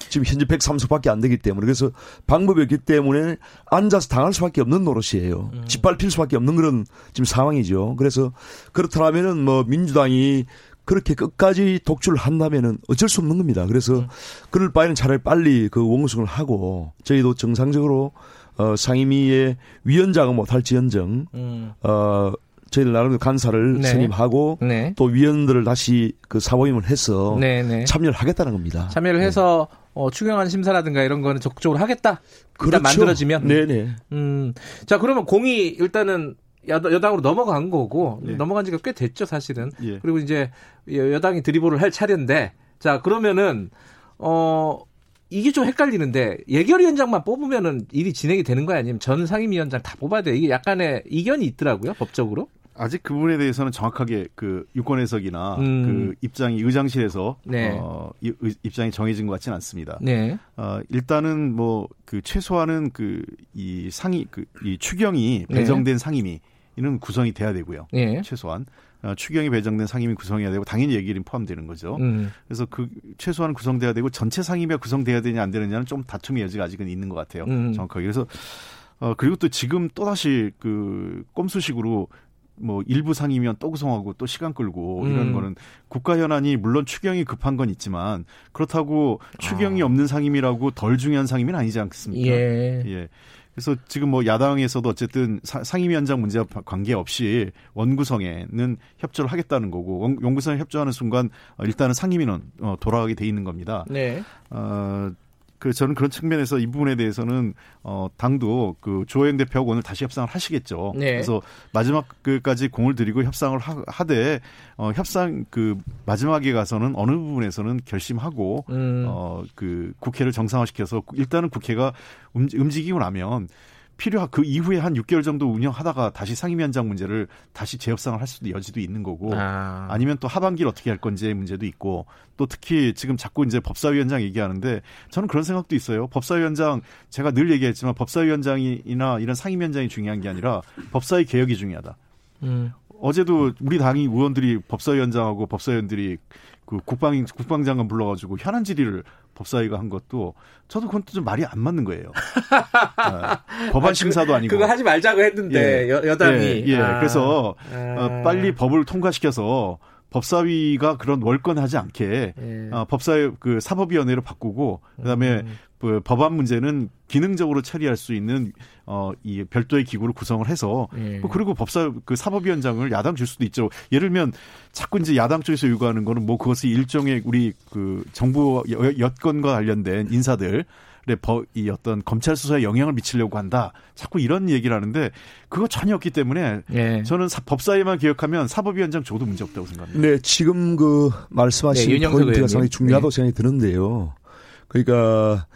음. 지금 현재 103석밖에 안 되기 때문에 그래서 방법이 없기 때문에 앉아서 당할 수밖에 없는 노릇이에요. 짓밟힐 수밖에 없는 그런 지금 상황이죠. 그래서 그렇다면은 뭐 민주당이 그렇게 끝까지 독주를 한다면은 어쩔 수 없는 겁니다. 그래서 그럴 바에는 차라리 빨리 그 원구성을 하고 저희도 정상적으로 어 상임위의 위원장은 못할지언정 음. 어 저희들 나름대로 간사를 네. 선임하고 네. 또 위원들을 다시 그 사모임을 해서 네, 네. 참여를 하겠다는 겁니다. 참여를 해서 어, 추경안 심사라든가 이런 거는 적극적으로 하겠다. 일단 만들어지면. 그렇죠. 네네. 음. 자, 그러면 공이 일단은 여당, 여당 으로 넘어간 거고 네. 넘어간 지가 꽤 됐죠, 사실은. 예. 그리고 이제 여- 여당이 드리블을 할 차례인데 자, 그러면은 어 이게 좀 헷갈리는데 예결위원장만 뽑으면은 일이 진행이 되는 거야 아니면 전 상임위원장 다 뽑아야 돼? 이게 약간의 이견이 있더라고요, 법적으로. 아직 그 부분에 대해서는 정확하게 그 유권 해석이나 음. 그 입장이 의장실에서 네. 어, 이- 의- 입장이 정해진 것 같지는 않습니다. 네. 어, 일단은 뭐 그 최소한은 그 이 상위 그이 추경이 네. 배정된 상임위 이는 구성이 돼야 되고요. 예. 최소한 어, 추경이 배정된 상임위 구성해야 되고 당연히 예결위 포함되는 거죠. 음. 그래서 그 최소한 구성돼야 되고 전체 상임위가 구성돼야 되냐 안 되느냐는 좀 다툼의 여지가 아직은 있는 것 같아요. 음. 정확하게. 그래서 어 그리고 또 지금 또 다시 그 꼼수식으로 뭐 일부 상임위원 또 구성하고 또 시간 끌고 이런 음. 거는 국가 현안이 물론 추경이 급한 건 있지만 그렇다고 추경이 아. 없는 상임이라고 덜 중요한 상임은 아니지 않겠습니까? 예. 예. 그래서 지금 뭐 야당에서도 어쨌든 사- 상임위원장 문제와 관계없이 원구성에는 협조를 하겠다는 거고 원- 원구성에 협조하는 순간 어, 일단은 상임위는 어, 돌아가게 돼 있는 겁니다. 네. 어, 그 저는 그런 측면에서 이 부분에 대해서는 어 당도 그 조영 대표하고 오늘 다시 협상을 하시겠죠. 네. 그래서 마지막 그까지 공을 들이고 협상을 하, 하되 어 협상 그 마지막에 가서는 어느 부분에서는 결심하고 음. 어그 국회를 정상화시켜서 일단은 국회가 움직- 움직이고 나면 필요한 그 이후에 한 6개월 정도 운영하다가 다시 상임위원장 문제를 다시 재협상을 할 수도 여지도 있는 거고 아. 아니면 또 하반기를 어떻게 할 건지의 문제도 있고 또 특히 지금 자꾸 이제 법사위원장 얘기하는데 저는 그런 생각도 있어요. 법사위원장 제가 늘 얘기했지만 법사위원장이나 이런 상임위원장이 중요한 게 아니라 법사위 개혁이 중요하다. 음. 어제도 우리 당이 의원들이 법사위원장하고 법사위원들이 그 국방 국방장관 불러가지고 현안 질의를 법사위가 한 것도 저도 그건 또좀 말이 안 맞는 거예요. 네. 법안 심사도 아니고 그거 하지 말자고 했는데 예. 여, 여당이 예, 예. 아. 그래서 아. 어, 빨리 법을 통과시켜서 법사위가 그런 월권하지 않게 예. 어, 법사위 그 사법위원회로 바꾸고 그다음에 음. 그 법안 문제는 기능적으로 처리할 수 있는 어 이 별도의 기구를 구성을 해서 예. 뭐 그리고 법사 그 사법위원장을 야당 줄 수도 있죠. 예를 들면 자꾸 이제 야당 쪽에서 요구하는 거는 뭐 그것이 일종의 우리 그 정부 여- 여건과 관련된 인사들 법, 이 어떤 검찰 수사에 영향을 미치려고 한다. 자꾸 이런 얘기를 하는데 그거 전혀 없기 때문에 예. 저는 사, 법사위만 개혁하면 사법위원장 줘도 문제 없다고 생각합니다. 네, 지금 그 말씀하신 네, 포인트가 의원님. 상당히 중요하다고 네. 생각이 드는데요. 그러니까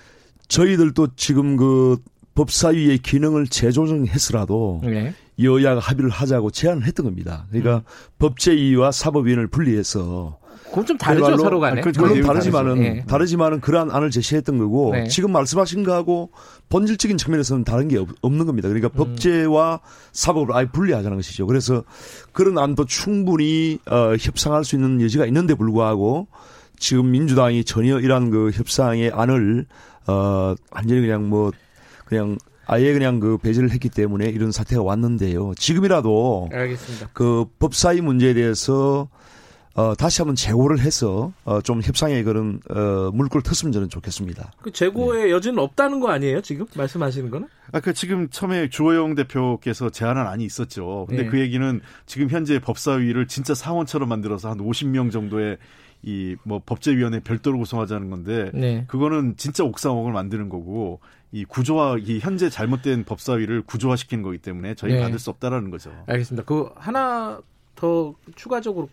저희들도 지금 그 법사위의 기능을 재조정했으라도 예. 여야가 합의를 하자고 제안을 했던 겁니다. 그러니까 음. 법제위와 사법위원을 분리해서 그건 좀 다르죠 서로 간에. 그- 물론 다르지만은. 예. 다르지만은 그러한 안을 제시했던 거고 네. 지금 말씀하신 거하고 본질적인 측면에서는 다른 게 없, 는 겁니다. 그러니까 음. 법제와 사법을 아예 분리하자는 것이죠. 그래서 그런 안도 충분히 어, 협상할 수 있는 여지가 있는데 불구하고 지금 민주당이 전혀 이러한 그 협상의 안을 어 완전히 그냥 뭐 그냥 아예 그냥 그 배제를 했기 때문에 이런 사태가 왔는데요. 지금이라도 알겠습니다. 그 법사위 문제에 대해서 어, 다시 한번 재고를 해서 어, 좀 협상에 그런 어, 물꼬를 텄으면 저는 좋겠습니다. 그 재고의 여지는 없다는 거 아니에요? 지금 말씀하시는 거는? 아까 그 지금 처음에 주호영 대표께서 제안한 안이 있었죠. 근데 네. 그 얘기는 지금 현재 법사위를 진짜 사원처럼 만들어서 한 50명 정도의 이 뭐 법제위원회 별도로 구성하자는 건데 네. 그거는 진짜 옥상옥을 만드는 거고 이 구조화 이 현재 잘못된 법사위를 구조화시키는 거기 때문에 저희 는 네. 받을 수 없다라는 거죠. 알겠습니다. 그 하나 더 추가적으로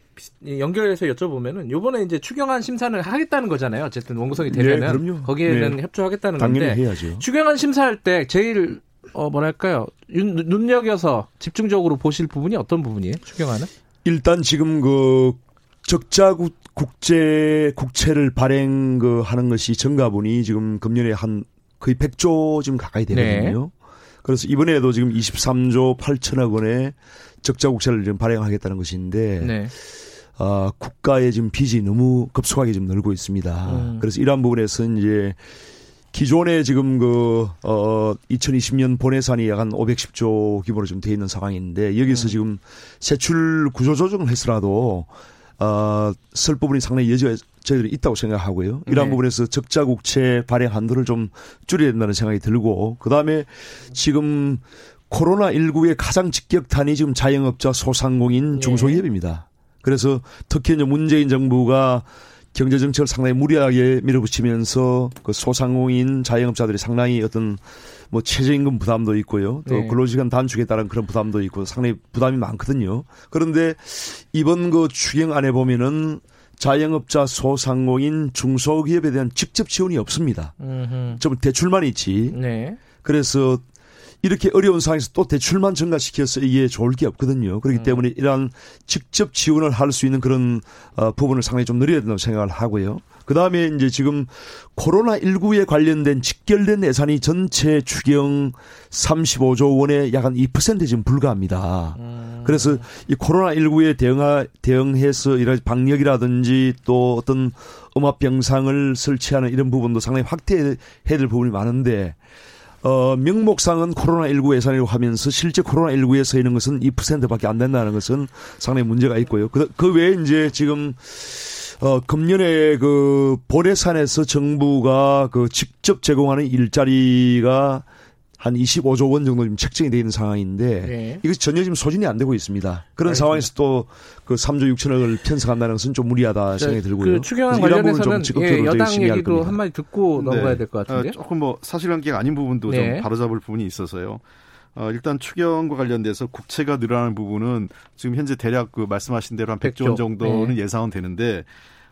연결해서 여쭤보면은 요번에 이제 추경안 심사를 하겠다는 거잖아요. 어쨌든 원구성이 되면은 네, 그럼요. 거기에는 네. 협조하겠다는 당연히 건데 해야죠. 추경안 심사할 때 제일 어 뭐랄까요 윤- 눈여겨서 집중적으로 보실 부분이 어떤 부분이에요? 추경안은? 일단 지금 그 적자 국- 국제 국채를 발행 그 하는 것이 정가분이 지금 금년에 한 거의 100조 지금 가까이 되거든요. 그래서 이번에도 지금 23조 8천억 원의 적자 국채를 지금 발행하겠다는 것인데 네. 아, 국가의 지금 빚이 너무 급속하게 지금 늘고 있습니다. 음. 그래서 이러한 부분에서 이제 기존에 지금 그, 어, 2020년 본예산이 약 한 510조 기본으로 좀돼 있는 상황인데 여기서 음. 지금 세출 구조 조정을 했으라도 어, 쓸 부분이 상당히 여지가 저희들이 있다고 생각하고요. 이러한 네. 부분에서 적자 국채 발행 한도를 좀 줄여야 된다는 생각이 들고 그다음에 지금 코로나 19의 가장 직격탄이 지금 자영업자 소상공인 예. 중소기업입니다. 그래서 특히 이제 문재인 정부가 경제 정책을 상당히 무리하게 밀어붙이면서 그 소상공인 자영업자들이 상당히 어떤 뭐 최저임금 부담도 있고요. 또 네. 근로시간 단축에 따른 그런 부담도 있고 상당히 부담이 많거든요. 그런데 이번 그 추경안에 보면은 자영업자 소상공인 중소기업에 대한 직접 지원이 없습니다. 음흠. 좀 대출만 있지. 네. 그래서 이렇게 어려운 상황에서 또 대출만 증가시켜서 이게 좋을 게 없거든요. 그렇기 음. 때문에 이러한 직접 지원을 할 수 있는 그런 어, 부분을 상당히 좀 늘려야 된다고 생각을 하고요. 그 다음에 이제 지금 코로나19에 관련된 직결된 예산이 전체 추경 35조 원의 약 한 2% 지금 불과합니다. 음. 그래서 이 코로나19에 대응하, 대응해서 이런 방역이라든지 또 어떤 음압병상을 설치하는 이런 부분도 상당히 확대해야 될 부분이 많은데 어, 명목상은 코로나19 예산이라고 하면서 실제 코로나19에 서 있는 것은 2%밖에 안 된다는 것은 상당히 문제가 있고요. 그, 그 외에 이제 지금 어, 금년에 그 본예산에서 정부가 그 직접 제공하는 일자리가 한 25조 원 정도 지금 책정이 되어 있는 상황인데 네. 이것이 전혀 지금 소진이 안 되고 있습니다. 그런 상황에서 또 그 3조 6천억을 편성한다는 것은 좀 무리하다 생각이 들고요. 그 추경안 관련해서는 예, 저희 여당 얘기도 겁니다. 한마디 듣고 넘어가야 될 것 같은데. 어, 조금 뭐 사실관계가 아닌 부분도 네. 좀 바로잡을 부분이 있어서요. 어, 일단 추경과 관련돼서 국채가 늘어나는 부분은 지금 현재 대략 그 말씀하신 대로 한 100조 100조. 원 정도는 네. 예상은 되는데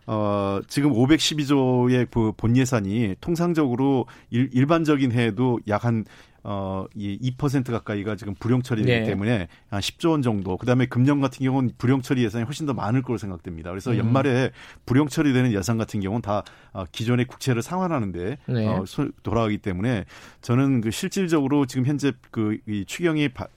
어, 지금 512조의 그 본 예산이 통상적으로 일, 일반적인 해에도 약 한 어, 이 2% 가까이가 지금 불용 처리이기 네. 때문에 한 10조 원 정도. 그다음에 금년 같은 경우는 불용 처리 예산이 훨씬 더 많을 거로 생각됩니다. 그래서 음. 연말에 불용 처리되는 예산 같은 경우는 다 어, 기존의 국채를 상환하는데 네. 어, 소- 돌아가기 때문에 저는 그 실질적으로 지금 현재 그이 추경이 바,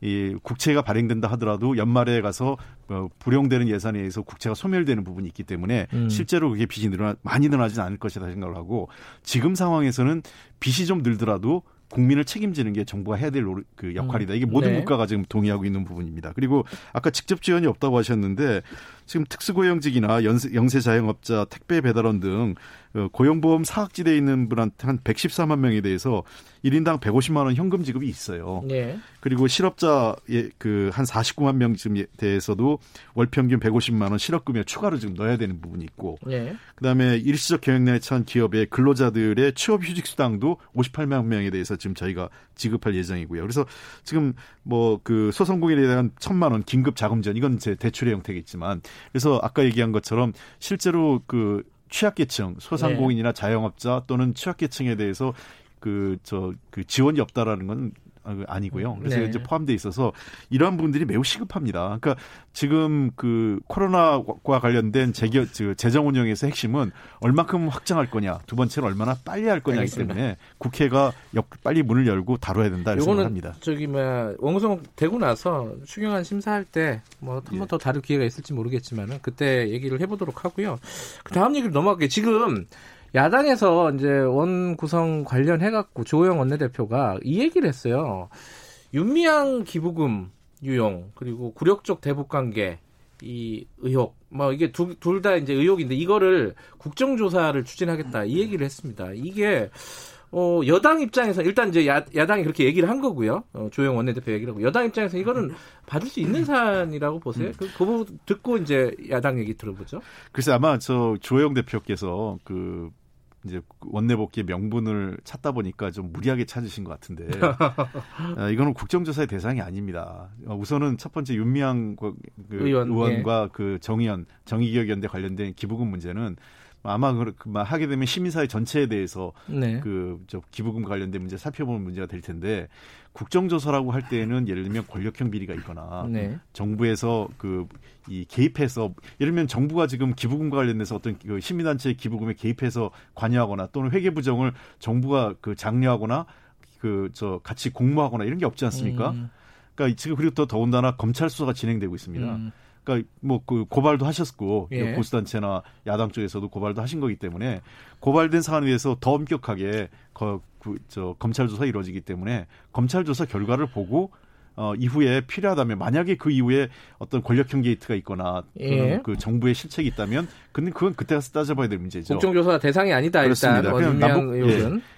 이 국채가 발행된다 하더라도 연말에 가서 어, 불용되는 예산에 의해서 국채가 소멸되는 부분이 있기 때문에 음. 실제로 그게 빚이 늘어나 많이 늘어나지는 않을 것이다 생각을 하고 지금 상황에서는 빚이 좀 늘더라도 국민을 책임지는 게 정부가 해야 될 그 역할이다. 이게 모든 네. 국가가 지금 동의하고 있는 부분입니다. 그리고 아까 직접 지원이 없다고 하셨는데 지금 특수고용직이나 연세, 영세 자영업자, 택배 배달원 등 어, 고용보험 사각지대에 있는 분한테 한 114만 명에 대해서 1인당 150만 원 현금 지급이 있어요. 네. 그리고 실업자의 그한 49만 명쯤에 대해서도 월 평균 150만 원 실업금에 추가로 지금 넣어야 되는 부분이 있고 네. 그다음에 일시적 경영난에 처한 기업의 근로자들의 취업 휴직 수당도 58만 명에 대해서 지금 저희가 지급할 예정이고요. 그래서 지금 뭐 그 소상공인에 대한 천만 원 긴급 자금전 이건 제 대출의 형태겠지만 그래서 아까 얘기한 것처럼 실제로 그 취약계층 소상공인이나 자영업자 또는 취약계층에 대해서 그 저그 지원이 없다라는 건 아니고요. 그래서 네. 이제 포함돼 있어서 이러한 부분들이 매우 시급합니다. 그러니까 지금 그 코로나와 관련된 그 재정 운영에서 핵심은 얼마큼 확장할 거냐, 두 번째는 얼마나 빨리 할 거냐이기. 때문에 국회가 역, 빨리 문을 열고 다뤄야 된다 이렇게 생각합니다. 저기 뭐야 원구성 되고 나서 추경안 심사할 때 뭐 한번 예. 더 다룰 기회가 있을지 모르겠지만은 그때 얘기를 해보도록 하고요. 그 다음 얘기를 넘어갈게요. 지금 야당에서 이제 원 구성 관련해 갖고 조호영 원내대표가 이 얘기를 했어요. 윤미향 기부금 유용 그리고 굴욕적 대북 관계 이 의혹, 뭐 이게 둘 다 이제 의혹인데 이거를 국정조사를 추진하겠다 이 얘기를 했습니다. 이게 어, 여당 입장에서 일단 이제 야, 야당이 그렇게 얘기를 한 거고요. 어, 조영 원내대표 얘기를 하고 여당 입장에서 이거는 받을 수 있는 사안이라고 보세요. 그, 그 듣고 이제 야당 얘기 들어보죠. 글쎄 아마 저 조영 대표께서 그 이제 원내복귀 명분을 찾다 보니까 좀 무리하게 찾으신 것 같은데 아, 이거는 국정조사의 대상이 아닙니다. 어, 우선은 첫 번째 윤미향 그 의원, 의원과 예. 그 정의연 정의기억연대 관련된 기부금 문제는 아마 그 하게 되면 시민사회 전체에 대해서 네. 그저 기부금 관련된 문제 살펴보는 문제가 될 텐데 국정조사라고 할 때에는 예를 들면 권력형 비리가 있거나 네. 정부에서 그 이 개입해서 예를 들면 정부가 지금 기부금과 관련돼서 어떤 그 시민단체 기부금에 개입해서 관여하거나 또는 회계 부정을 정부가 그 장려하거나 그 저 같이 공모하거나 이런 게 없지 않습니까? 음. 그러니까 지금 그리고 또 더군다나 검찰 수사가 진행되고 있습니다. 음. 그러니까 뭐 그 고발도 하셨고 예. 보수단체나 야당 쪽에서도 고발도 하신 거기 때문에 고발된 사안에 대해서 더 엄격하게 거, 그, 저 검찰 조사 이루어지기 때문에 검찰 조사 결과를 보고 어, 이후에 필요하다면 만약에 그 이후에 어떤 권력형 게이트가 있거나 예. 그 정부의 실책이 있다면 근데 그건 그때 가서 따져봐야 될 문제죠. 국정조사 대상이 아니다. 그렇습니다. 일단 그냥 남북 예.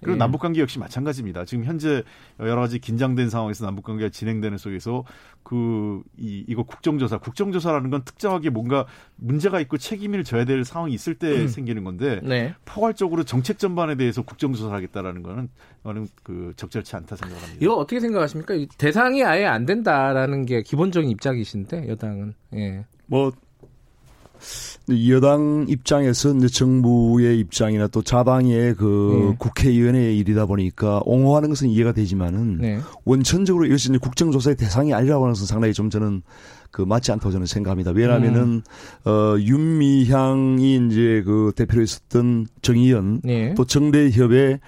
그리고 예. 남북 관계 역시 마찬가지입니다. 지금 현재 여러 가지 긴장된 상황에서 남북 관계가 진행되는 속에서 그 이 이거 국정조사 국정조사라는 건 특정하게 뭔가 문제가 있고 책임을 져야 될 상황이 있을 때 음. 생기는 건데 네. 포괄적으로 정책 전반에 대해서 국정조사를 하겠다라는 거는 저는 그 적절치 않다 생각합니다. 이거 어떻게 생각하십니까? 대상이 아예 안 된다라는 게 기본적인 입장이신데 여당은 예. 뭐 여당 입장에서 이제 정부의 입장이나 또 자당의 그 네. 국회의원의 일이다 보니까 옹호하는 것은 이해가 되지만은 네. 원천적으로 이것이 이제 국정조사의 대상이 아니라고 하는 것은 상당히 좀 저는 그 맞지 않다고 저는 생각합니다. 왜냐하면은 음. 어 윤미향이 이제 그 대표로 있었던 정의연 네. 또 정대협의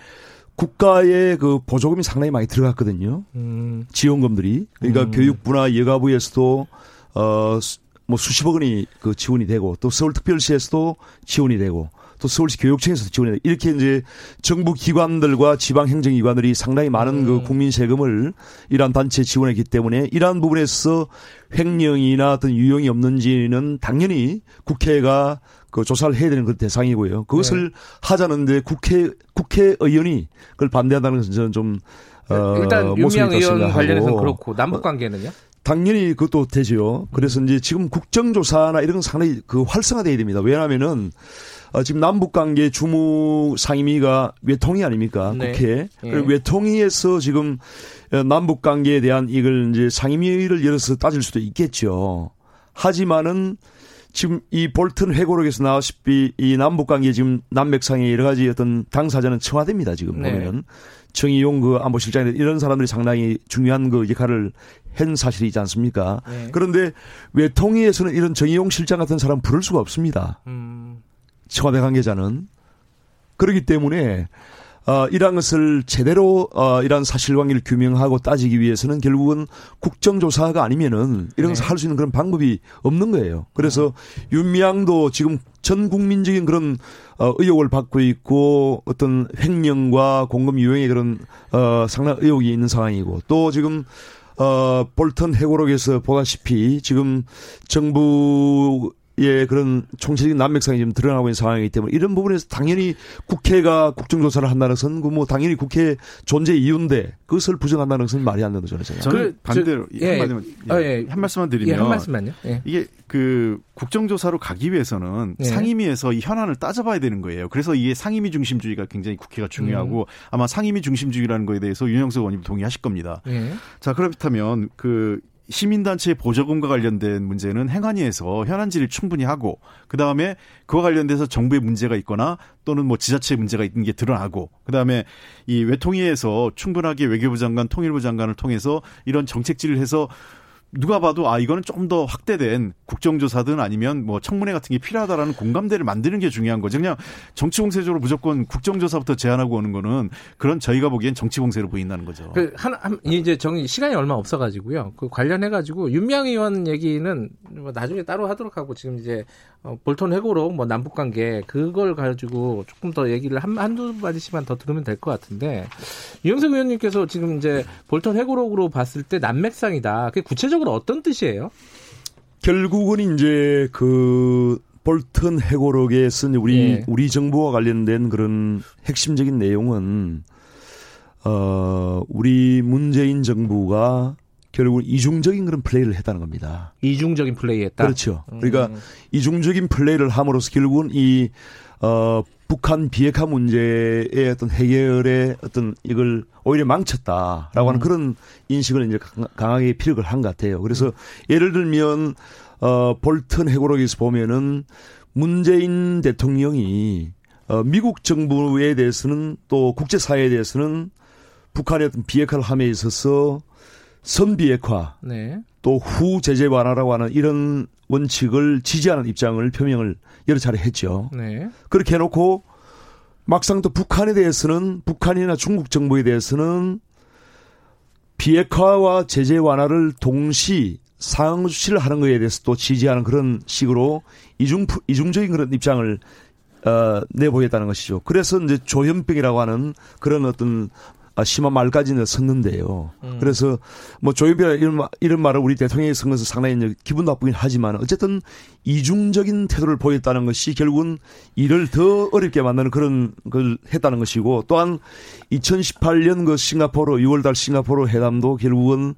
국가의 그 보조금이 상당히 많이 들어갔거든요. 음. 지원금들이 그러니까 음. 교육부나 여가부에서도 어 뭐 수십억 원이 그 지원이 되고 또 서울특별시에서도 지원이 되고 또 서울시 교육청에서도 지원이 되고 이렇게 이제 정부 기관들과 지방 행정기관들이 상당히 많은 그 음. 그 국민 세금을 이러한 단체에 지원했기 때문에 이러한 부분에서 횡령이나 어떤 유용이 없는지는 당연히 국회가 그 조사를 해야 되는 그 대상이고요. 그것을 네. 하자는데 국회 국회의원이 그걸 반대한다는 것은 저는 좀 어, 일단 유명 의원 관련해서는 그렇고 남북 관계는요? 당연히 그것도 되죠. 그래서 이제 지금 국정조사나 이런 건 상당히 그 활성화돼야 됩니다. 왜냐하면은 어, 지금 남북 관계 주무 상임위가 외통위 아닙니까? 네. 국회. 예. 외통위에서 지금 어, 남북 관계에 대한 이걸 이제 상임위를 열어서 따질 수도 있겠죠. 하지만은 지금 이 볼튼 회고록에서 나왔시피 이 남북관계 지금 남맥상의 여러 가지 어떤 당사자는 청와대입니다. 지금 네. 보면은 정의용 그 안보실장이 이런 사람들이 상당히 중요한 그 역할을 한 사실이지 않습니까? 네. 그런데 외통위에서는 이런 정의용 실장 같은 사람 부를 수가 없습니다. 음. 청와대 관계자는 그렇기 때문에 어, 이러한 것을 제대로 어, 이러한 사실관계를 규명하고 따지기 위해서는 결국은 국정조사가 아니면은 이런 것을 네. 할수 있는 그런 방법이 없는 거예요. 그래서 어. 윤미향도 지금 전 국민적인 그런 어, 의혹을 받고 있고 어떤 횡령과 공금 유형의 그런 어, 상당 의혹이 있는 상황이고 또 지금 어, 볼턴 해고록에서 보다시피 지금 정부 예, 그런 총체적인 난맥상이 지금 드러나고 있는 상황이기 때문에 이런 부분에서 당연히 국회가 국정조사를 한다는 것은 그뭐 당연히 국회 존재 이유인데 그것을 부정한다는 것은 말이 안 된다고 저는 생각합니다. 저는 그, 반대로 저, 예, 한마디만 예, 아, 예, 한 말씀만 드리면 예, 한 말씀만요. 예. 이게 그 국정조사로 가기 위해서는 예. 상임위에서 이 현안을 따져봐야 되는 거예요. 그래서 이게 상임위 중심주의가 굉장히 국회가 중요하고 음. 아마 상임위 중심주의라는 거에 대해서 윤영석 의원님 동의하실 겁니다. 예. 자 그렇다면 그 시민단체 보조금과 관련된 문제는 행안위에서 현안 질의를 충분히 하고 그 다음에 그와 관련돼서 정부의 문제가 있거나 또는 뭐 지자체의 문제가 있는 게 드러나고 그 다음에 이 외통위에서 충분하게 외교부 장관, 통일부 장관을 통해서 이런 정책 질의를 해서 누가 봐도 아 이거는 좀더 확대된 국정조사든 아니면 뭐 청문회 같은 게 필요하다라는 공감대를 만드는 게 중요한 거죠. 그냥 정치 공세적으로 무조건 국정조사부터 제안하고 오는 거는 그런 저희가 보기엔 정치 공세로 보인다는 거죠. 그 한, 한 이제 정이 시간이 얼마 없어 가지고요. 그 관련해 가지고 윤미향 의원 얘기는 뭐 나중에 따로 하도록 하고 지금 이제 어, 볼턴 해고로 뭐 남북 관계 그걸 가지고 조금 더 얘기를 한 한두 마디씩만 더 들으면 될 것 같은데 유영석 의원님께서 지금 이제 볼턴 해고록으로 봤을 때 난맥상이다. 그게 구체적으로 어떤 뜻이에요? 결국은 이제 그 볼턴 해고록에서 우리 예. 우리 정부와 관련된 그런 핵심적인 내용은 어 우리 문재인 정부가 결국 이중적인 그런 플레이를 했다는 겁니다. 이중적인 플레이했다. 그렇죠. 그러니까 음. 이중적인 플레이를 함으로써 결국은 이 어, 북한 비핵화 문제의 어떤 해결의 어떤 이걸 오히려 망쳤다라고 하는 음. 그런 인식을 이제 강- 강하게 피력을 한 것 같아요. 그래서 예를 들면 어, 볼턴 해고록에서 보면은 문재인 대통령이 어, 미국 정부에 대해서는 또 국제 사회에 대해서는 북한의 어떤 비핵화를 함에 있어서 선비핵화 네. 또 후 제재 완화라고 하는 이런 원칙을 지지하는 입장을 표명을 여러 차례 했죠. 네. 그렇게 해놓고 막상 또 북한에 대해서는 북한이나 중국 정부에 대해서는 비핵화와 제재 완화를 동시 상주시를 하는 것에 대해서 또 지지하는 그런 식으로 이중 이중적인 그런 입장을 어, 내보였다는 것이죠. 그래서 이제 조현병이라고 하는 그런 어떤 아, 심한 말까지 는 섰는데요. 음. 그래서 뭐 조현병 이런 말- 이런 말을 우리 대통령이 쓴 것은 상당히 기분 나쁘긴 하지만 어쨌든 이중적인 태도를 보였다는 것이 결국은 일을 더 어렵게 만드는 그런 걸 했다는 것이고 또한 2018년 그 싱가포르 6월달 싱가포르 회담도 결국은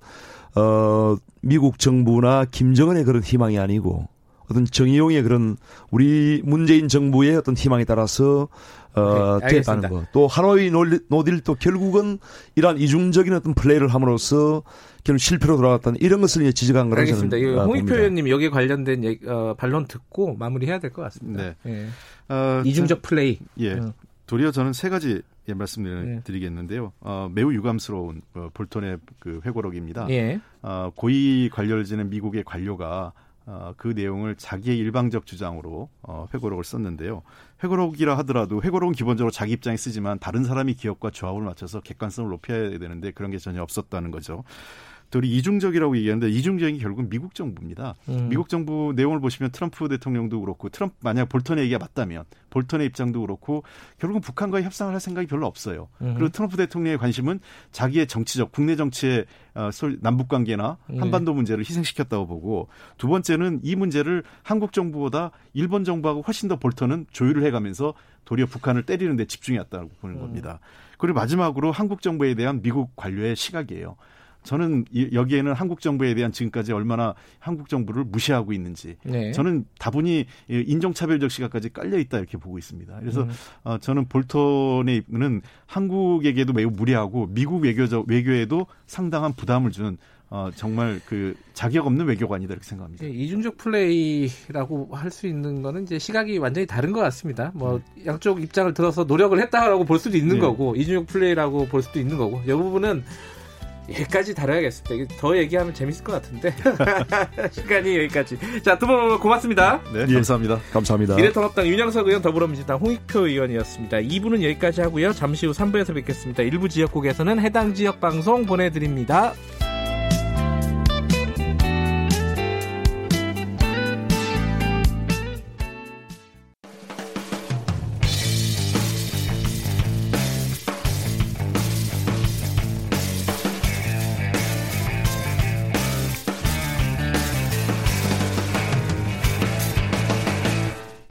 어 미국 정부나 김정은의 그런 희망이 아니고 어떤 정의용의 그런 우리 문재인 정부의 어떤 희망에 따라서 어 네, 됐다는 알겠습니다. 거. 또 하노이 no deal- no deal도 결국은 이러한 이중적인 어떤 플레이를 함으로써 결국 실패로 돌아갔다는 이런 것을 이제 지적한 거라고 알겠습니다. 저는 아, 홍익표. 의원님 여기에 관련된 얘기, 어, 반론 듣고 마무리해야 될 것 같습니다. 네. 예. 어, 이중적 플레이. 예. 어. 도리어 저는 세 가지 예, 네. 말씀드리겠는데요. 어, 매우 유감스러운 어, 볼턴의 그 회고록입니다. 예. 어, 고위 관료를 지낸 미국의 관료가 어, 그 내용을 자기의 일방적 주장으로 어, 회고록을 썼는데요. 회고록이라 하더라도 회고록은 기본적으로 자기 입장에 쓰지만 다른 사람이 기업과 조합을 맞춰서 객관성을 높여야 되는데 그런 게 전혀 없었다는 거죠. 또 우리 이중적이라고 얘기하는데 이중적인 게 결국은 미국 정부입니다. 음. 미국 정부 내용을 보시면 트럼프 대통령도 그렇고 트럼프 만약 볼턴의 얘기가 맞다면 볼턴의 입장도 그렇고 결국은 북한과 협상을 할 생각이 별로 없어요. 음. 그리고 트럼프 대통령의 관심은 자기의 정치적 국내 정치의 어, 솔- 남북 관계나 네. 한반도 문제를 희생시켰다고 보고 두 번째는 이 문제를 한국 정부보다 일본 정부하고 훨씬 더 볼턴은 조율을 해가면서 도리어 북한을 때리는 데 집중해왔다고 보는 음. 겁니다. 그리고 마지막으로 한국 정부에 대한 미국 관료의 시각이에요. 저는 이- 여기에는 한국 정부에 대한 지금까지 얼마나 한국 정부를 무시하고 있는지 네. 저는 다분히 인종차별적 시각까지 깔려 있다 이렇게 보고 있습니다. 그래서 음. 어, 저는 볼턴의는 한국에게도 매우 무리하고 미국 외교적 외교에도 상당한 부담을 준 어, 정말 그 자격 없는 외교관이다 이렇게 생각합니다. 예, 이중적 플레이라고 할 수 있는 거는 이제 시각이 완전히 다른 것 같습니다. 뭐 양쪽 입장을 들어서 노력을 했다라고 볼 수도 있는 네. 거고 이중적 플레이라고 볼 수도 있는 거고 이 부분은 여기까지 다뤄야겠습니다. 이게 더 얘기하면 재밌을 것 같은데 시간이 여기까지. 자 두 분 고맙습니다. 네, 예. 감사합니다. 감사합니다. 미래통합당 윤영석 의원 더불어민주당 홍익표 의원이었습니다. 2부는 여기까지 하고요. 잠시 후 3부에서 뵙겠습니다. 일부 지역국에서는 해당 지역 방송 보내드립니다.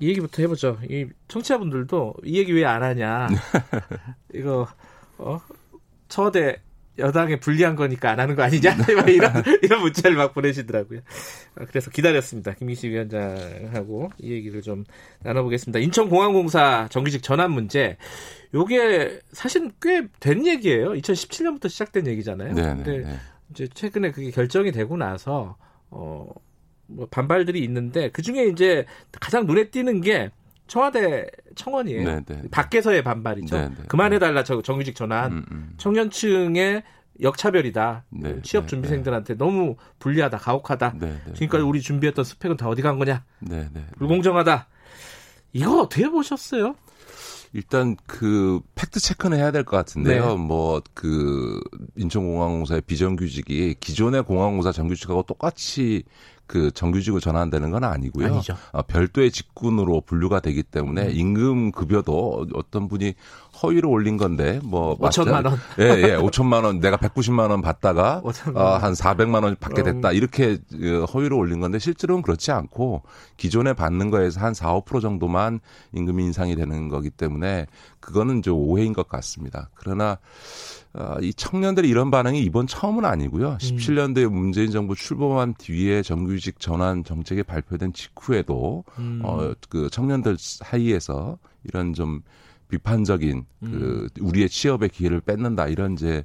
이 얘기부터 해보죠. 이 청취자분들도 이 얘기 왜 안 하냐. 이거 어 청와대 여당에 불리한 거니까 안 하는 거 아니냐 막 이런 이런 문자를 막 보내시더라고요. 아, 그래서 기다렸습니다. 김기식 위원장하고 이 얘기를 좀 나눠보겠습니다. 인천공항공사 정규직 전환 문제. 요게 사실 꽤 된 얘기예요. 2017년부터 시작된 얘기잖아요. 네, 근데 네, 네. 이제 최근에 그게 결정이 되고 나서 어, 뭐 반발들이 있는데 그 중에 이제 가장 눈에 띄는 게 청와대 청원이에요. 네, 네, 네. 밖에서의 반발이죠. 네, 네. 그만해달라 저 정규직 전환. 음, 음. 청년층의 역차별이다. 네, 취업 네, 준비생들한테 너무 불리하다, 가혹하다. 네, 네. 지금까지 우리 준비했던 스펙은 다 어디 간 거냐? 네, 네. 불공정하다. 이거 어떻게 보셨어요? 일단 그 팩트 체크는 해야 될 것 같은데요. 네. 뭐그 인천공항공사의 비정규직이 기존의 공항공사 정규직하고 똑같이 그 정규직을 전환되는 건 아니고요. 아니죠. 어, 별도의 직군으로 분류가 되기 때문에 음. 임금 급여도 어떤 분이 허위로 올린 건데 뭐 5천만 원. 예, 예. 5천만 원 내가 190만 원 받다가 5천만 어, 원. 한 400만 원 받게 음. 됐다. 이렇게 어, 허위로 올린 건데 실제로는 그렇지 않고 기존에 받는 거에서 한 4, 5% 정도만 임금 인상이 되는 거기 때문에 그거는 좀 오해인 것 같습니다. 그러나 어, 이 청년들의 이런 반응이 이번 처음은 아니고요. 17년도에 문재인 정부 출범한 뒤에 정규직 전환 정책이 발표된 직후에도 음. 어, 그 청년들 사이에서 이런 좀 비판적인 그 우리의 취업의 기회를 뺏는다 이런 이제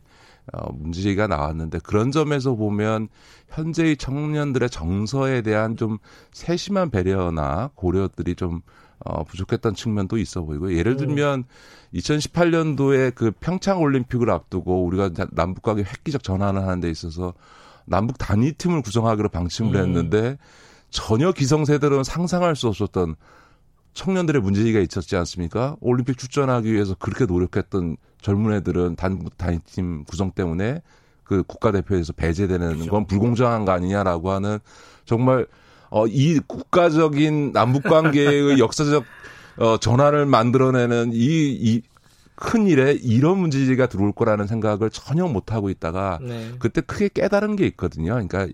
어, 문제가 나왔는데 그런 점에서 보면 현재의 청년들의 정서에 대한 좀 세심한 배려나 고려들이 좀 어, 부족했던 측면도 있어 보이고 예를 들면 2018년도에 그 평창 올림픽을 앞두고 우리가 남북 관계 획기적 전환을 하는 데 있어서 남북 단위 팀을 구성하기로 방침을 음. 했는데 전혀 기성세대로는 상상할 수 없었던 청년들의 문제가 있었지 않습니까? 올림픽 출전하기 위해서 그렇게 노력했던 젊은 애들은 단국 단위팀 구성 때문에 그 국가대표에서 배제되는 건 불공정한 거 아니냐라고 하는 정말 어, 이 국가적인 남북 관계의 역사적 어, 전환을 만들어내는 이, 이, 큰 일에 이런 문제가 들어올 거라는 생각을 전혀 못 하고 있다가 네. 그때 크게 깨달은 게 있거든요. 그러니까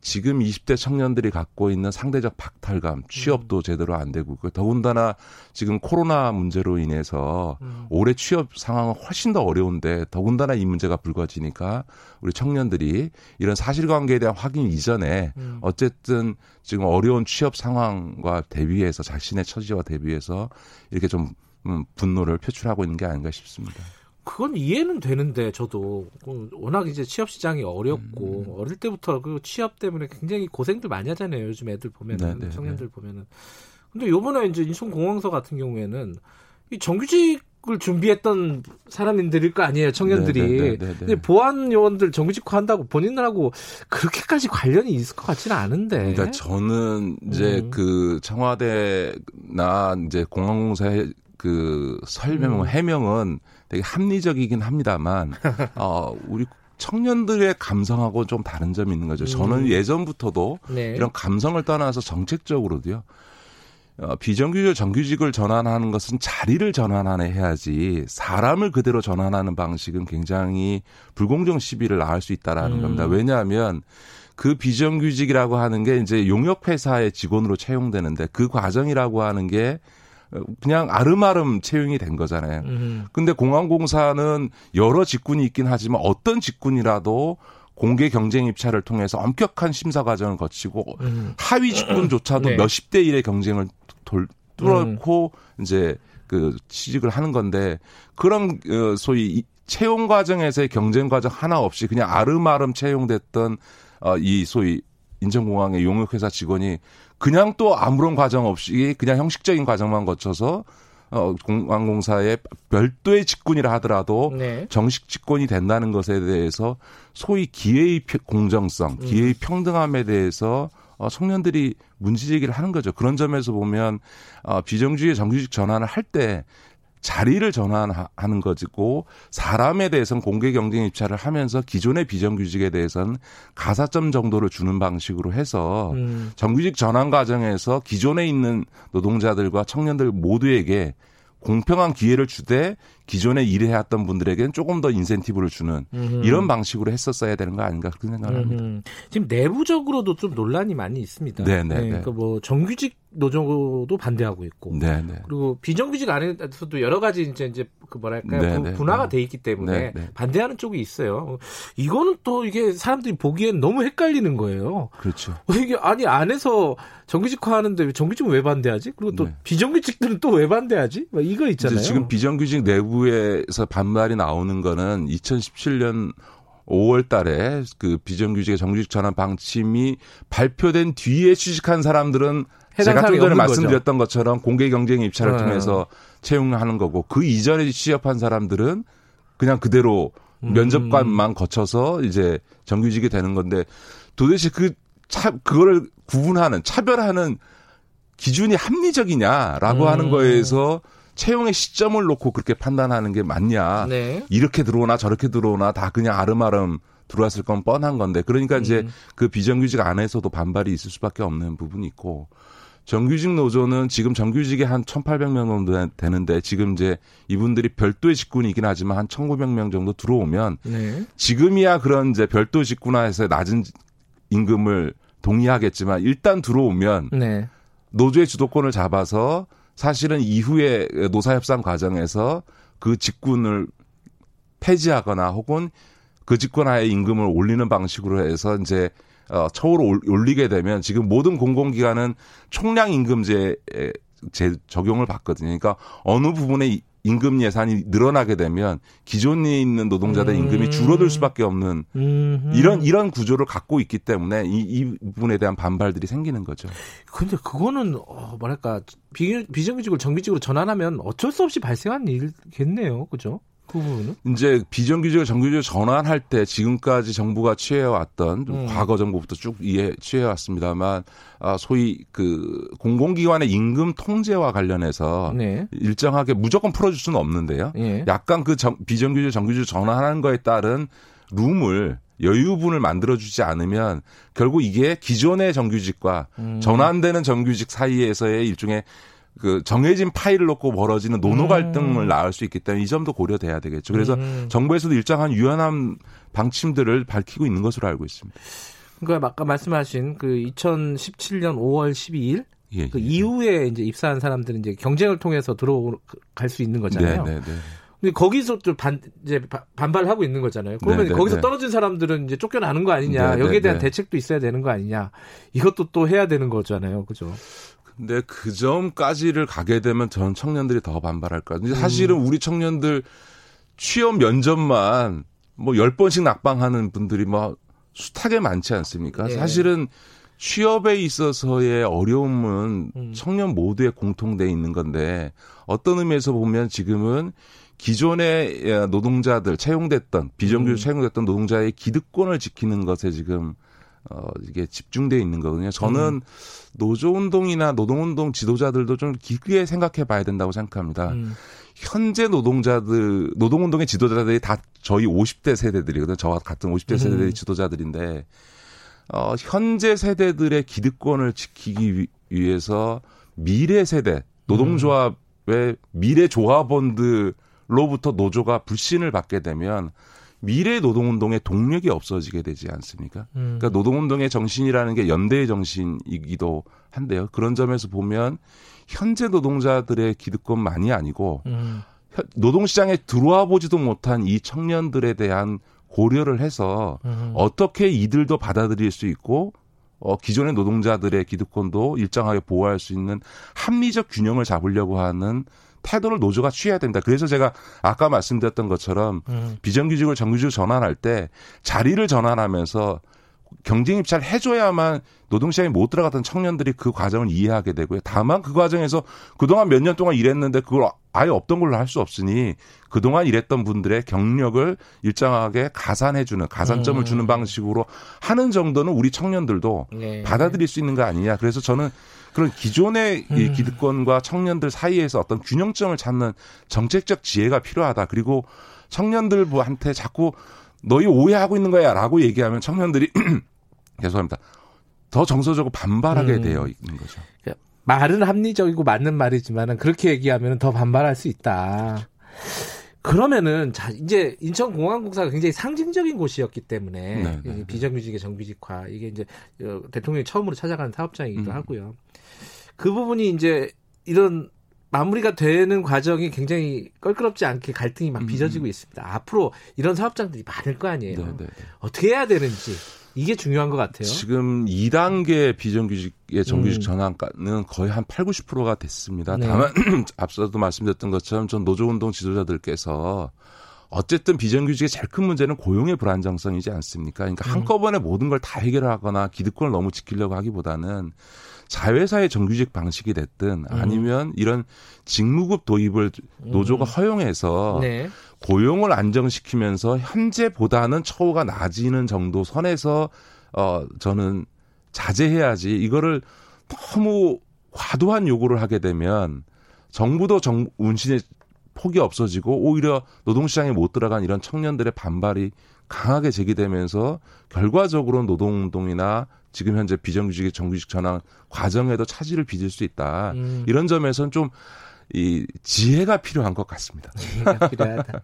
지금 20대 청년들이 갖고 있는 상대적 박탈감, 취업도 제대로 안 되고 그 더군다나 지금 코로나 문제로 인해서 올해 취업 상황은 훨씬 더 어려운데 더군다나 이 문제가 불거지니까 우리 청년들이 이런 사실관계에 대한 확인 이전에 어쨌든 지금 어려운 취업 상황과 대비해서 자신의 처지와 대비해서 이렇게 좀 음, 분노를 표출하고 있는 게 아닌가 싶습니다. 그건 이해는 되는데 저도 그 워낙 이제 취업 시장이 어렵고 음. 어릴 때부터 그 취업 때문에 굉장히 고생들 많이 하잖아요. 요즘 애들 보면은 네, 네, 청년들 보면은. 근데 요번에 이제 인천공항서 같은 경우에는 이 정규직을 준비했던 사람들일 거 아니에요, 청년들이. 네, 네, 네, 네, 네. 근데 보안 요원들 정규직화 한다고 본인들하고 그렇게까지 관련이 있을 것 같지는 않은데. 그러니까 저는 이제 음. 그 청와대나 이제 공항공사의 그 설명 음. 해명은 되게 합리적이긴 합니다만 어 우리 청년들의 감성하고 좀 다른 점이 있는 거죠. 저는 음. 예전부터도 네. 이런 감성을 떠나서 정책적으로도요. 어, 비정규직 정규직을 전환하는 것은 자리를 전환하네 해야지 사람을 그대로 전환하는 방식은 굉장히 불공정 시비를 낳을 수 있다라는 음. 겁니다. 왜냐하면 그 비정규직이라고 하는 게 이제 용역 회사의 직원으로 채용되는데 그 과정이라고 하는 게 어, 그냥 아름아름 채용이 된 거잖아요. 음. 근데 공항공사는 여러 직군이 있긴 하지만 어떤 직군이라도 공개 경쟁 입찰을 통해서 엄격한 심사 과정을 거치고 음. 하위 직군조차도 네. 몇십 대 일의 경쟁을 돌, 뚫고 이제 그 취직을 하는 건데 그런 어, 소위 이 채용 과정에서의 경쟁 과정 하나 없이 그냥 아름아름 채용됐던 어, 이 소위 인천공항의 용역회사 직원이 그냥 또 아무런 과정 없이 그냥 형식적인 과정만 거쳐서 어, 공항공사의 별도의 직군이라 하더라도 네. 정식 직권이 된다는 것에 대해서 소위 기회의 피- 공정성, 음. 기회의 평등함에 대해서 어, 청년들이 문제제기를 하는 거죠. 그런 점에서 보면 어, 비정규직 정규직 전환을 할 때 자리를 전환하는 것이고 사람에 대해서는 공개 경쟁 입찰을 하면서 기존의 비정규직에 대해서는 가사점 정도를 주는 방식으로 해서 음. 정규직 전환 과정에서 기존에 있는 노동자들과 청년들 모두에게 공평한 기회를 주되 기존에 일해왔던 분들에게는 조금 더 인센티브를 주는 음흠. 이런 방식으로 했었어야 되는 거 아닌가 그렇게 생각합니다. 음, 지금 내부적으로도 좀 논란이 많이 있습니다. 네, 네, 네. 그러니까 뭐 정규직 노조도 반대하고 있고, 네, 네. 그리고 비정규직 안에서도 여러 가지 이제 이제 그 네, 분화가 네. 돼 있기 때문에 네, 네. 반대하는 쪽이 있어요. 이거는 또 이게 사람들이 보기엔 너무 헷갈리는 거예요. 그렇죠. 이게 아니 안에서 정규직화 하는데 왜 정규직은 왜 반대하지? 그리고 또 네. 비정규직들은 또 왜 반대하지? 막 이거 있잖아요. 지금 비정규직 내부 에서 반발이 나오는 거는 2017년 5월 달에 그 비정규직의 정규직 전환 방침이 발표된 뒤에 취직한 사람들은 제가 좀 전에 말씀드렸던 것처럼 공개 경쟁 입찰을 네. 통해서 채용하는 거고 그 이전에 취업한 사람들은 그냥 그대로 음. 면접관만 거쳐서 이제 정규직이 되는 건데 도대체 그 차, 그거를 구분하는 차별하는 기준이 합리적이냐라고 음. 하는 거에서 채용의 시점을 놓고 그렇게 판단하는 게 맞냐. 네. 이렇게 들어오나 저렇게 들어오나 다 그냥 아름아름 들어왔을 건 뻔한 건데. 그러니까 이제 음. 그 비정규직 안에서도 반발이 있을 수밖에 없는 부분이 있고 정규직 노조는 지금 정규직이 한 1,800명 정도 되는데 지금 이제 이분들이 별도의 직군이긴 하지만 한 1,900명 정도 들어오면 네. 지금이야 그런 이제 별도 직군화해서 낮은 임금을 동의하겠지만 일단 들어오면 네. 노조의 주도권을 잡아서 사실은 이후에 노사협상 과정에서 그 직군을 폐지하거나 혹은 그 직군 하에 임금을 올리는 방식으로 해서 이제 어, 처우를 올- 올리게 되면 지금 모든 공공기관은 총량 임금제 제 적용을 받거든요. 그러니까 어느 부분에 이- 임금 예산이 늘어나게 되면 기존에 있는 노동자들 의 임금이 줄어들 수밖에 없는 음. 이런 이런 구조를 갖고 있기 때문에 이, 이 부분에 대한 반발들이 생기는 거죠. 근데 그거는 어, 뭐랄까 비, 비정규직을 정규직으로 전환하면 어쩔 수 없이 발생한 일겠네요, 그죠? 그 부분은. 이제 비정규직을 정규직으로 전환할 때 지금까지 정부가 취해왔던 좀 음. 과거 정부부터 쭉 이해 취해왔습니다만 아, 소위 그 공공기관의 임금 통제와 관련해서 네. 일정하게 무조건 풀어줄 수는 없는데요. 예. 약간 그 정- 비정규직 정규직 전환하는 거에 따른 룸을 여유분을 만들어주지 않으면 결국 이게 기존의 정규직과 음. 전환되는 정규직 사이에서의 일종의 그 정해진 파일을 놓고 벌어지는 노노 갈등을 낳을 수 있기 때문에 이 점도 고려돼야 되겠죠. 그래서 음. 정부에서도 일정한 유연한 방침들을 밝히고 있는 것으로 알고 있습니다. 그러니까 아까 말씀하신 그 2017년 5월 12일 예, 그 예. 이후에 이제 입사한 사람들은 이제 경쟁을 통해서 들어갈 수 있는 거잖아요. 네, 네, 네. 근데 거기서 또 반, 이제 바- 반발하고 있는 거잖아요. 그러면 네, 네, 거기서 네. 떨어진 사람들은 이제 쫓겨나는 거 아니냐. 네, 네, 여기에 대한 네. 대책도 있어야 되는 거 아니냐. 이것도 또 해야 되는 거잖아요. 그죠? 근데 그 점까지를 가게 되면 전 청년들이 더 반발할 거예요. 근데 사실은 우리 청년들 취업 면접만 뭐 10번씩 낙방하는 분들이 뭐 숱하게 많지 않습니까? 예. 사실은 취업에 있어서의 어려움은 음. 청년 모두에 공통돼 있는 건데 어떤 의미에서 보면 지금은 기존의 예, 노동자들 채용됐던 비정규직 음. 채용됐던 노동자의 기득권을 지키는 것에 지금 어 이게 집중돼 있는 거거든요. 저는 노조 운동이나 노동 운동 지도자들도 좀 깊게 생각해 봐야 된다고 생각합니다. 음. 현재 노동자들 노동 운동의 지도자들이 다 저희 50대 세대들이거든요. 저와 같은 50대 세대들의 음. 지도자들인데 어 현재 세대들의 기득권을 지키기 위- 위해서 미래 세대 노동조합의 미래 조합원들로부터 노조가 불신을 받게 되면 미래 노동운동의 동력이 없어지게 되지 않습니까? 음. 그러니까 노동운동의 정신이라는 게 연대의 정신이기도 한데요. 그런 점에서 보면 현재 노동자들의 기득권만이 아니고 음. 현- 노동시장에 들어와 보지도 못한 이 청년들에 대한 고려를 해서 음. 어떻게 이들도 받아들일 수 있고 어, 기존의 노동자들의 기득권도 일정하게 보호할 수 있는 합리적 균형을 잡으려고 하는 태도를 노조가 취해야 된다. 그래서 제가 아까 말씀드렸던 것처럼 음. 비정규직을 정규직으로 전환할 때 자리를 전환하면서 경쟁 입찰을 해줘야만 노동시장에 못 들어갔던 청년들이 그 과정을 이해하게 되고요. 다만 그 과정에서 그동안 몇 년 동안 일했는데 그걸 아예 없던 걸로 할 수 없으니 그동안 일했던 분들의 경력을 일정하게 가산해주는 가산점을 음. 주는 방식으로 하는 정도는 우리 청년들도 네. 받아들일 수 있는 거 아니냐. 그래서 저는 그런 기존의 이 음. 기득권과 청년들 사이에서 어떤 균형점을 찾는 정책적 지혜가 필요하다. 그리고 청년들한테 자꾸 너희 오해하고 있는 거야 라고 얘기하면 청년들이 죄송합니다. 더 정서적으로 반발하게 음. 되어 있는 거죠. 말은 합리적이고 맞는 말이지만은 그렇게 얘기하면 더 반발할 수 있다. 그러면은 자 이제 인천공항공사가 굉장히 상징적인 곳이었기 때문에 네, 네, 이 비정규직의 정규직화 이게 이제 어, 대통령이 처음으로 찾아가는 사업장이기도 음. 하고요. 그 부분이 이제 이런 마무리가 되는 과정이 굉장히 껄끄럽지 않게 갈등이 막 음. 빚어지고 있습니다. 앞으로 이런 사업장들이 많을 거 아니에요. 네, 네, 네. 어떻게 해야 되는지 이게 중요한 것 같아요. 지금 2단계 비정규직의 정규직 음. 전환가는 거의 한 8, 90%가 됐습니다. 네. 다만 앞서도 말씀드렸던 것처럼 전 노조운동 지도자들께서 어쨌든 비정규직의 제일 큰 문제는 고용의 불안정성이지 않습니까? 그러니까 음. 한꺼번에 모든 걸 다 해결하거나 기득권을 너무 지키려고 하기보다는 자회사의 정규직 방식이 됐든 아니면 이런 직무급 도입을 노조가 허용해서 음. 네. 고용을 안정시키면서 현재보다는 처우가 나아지는 정도 선에서 어 저는 자제해야지 이거를 너무 과도한 요구를 하게 되면 정부도 정, 운신의 폭이 없어지고 오히려 노동시장에 못 들어간 이런 청년들의 반발이 강하게 제기되면서 결과적으로 노동운동이나 지금 현재 비정규직의 정규직 전환 과정에도 차질을 빚을 수 있다. 음. 이런 점에서는 좀이 지혜가 필요한 것 같습니다. 지혜가 필요하다.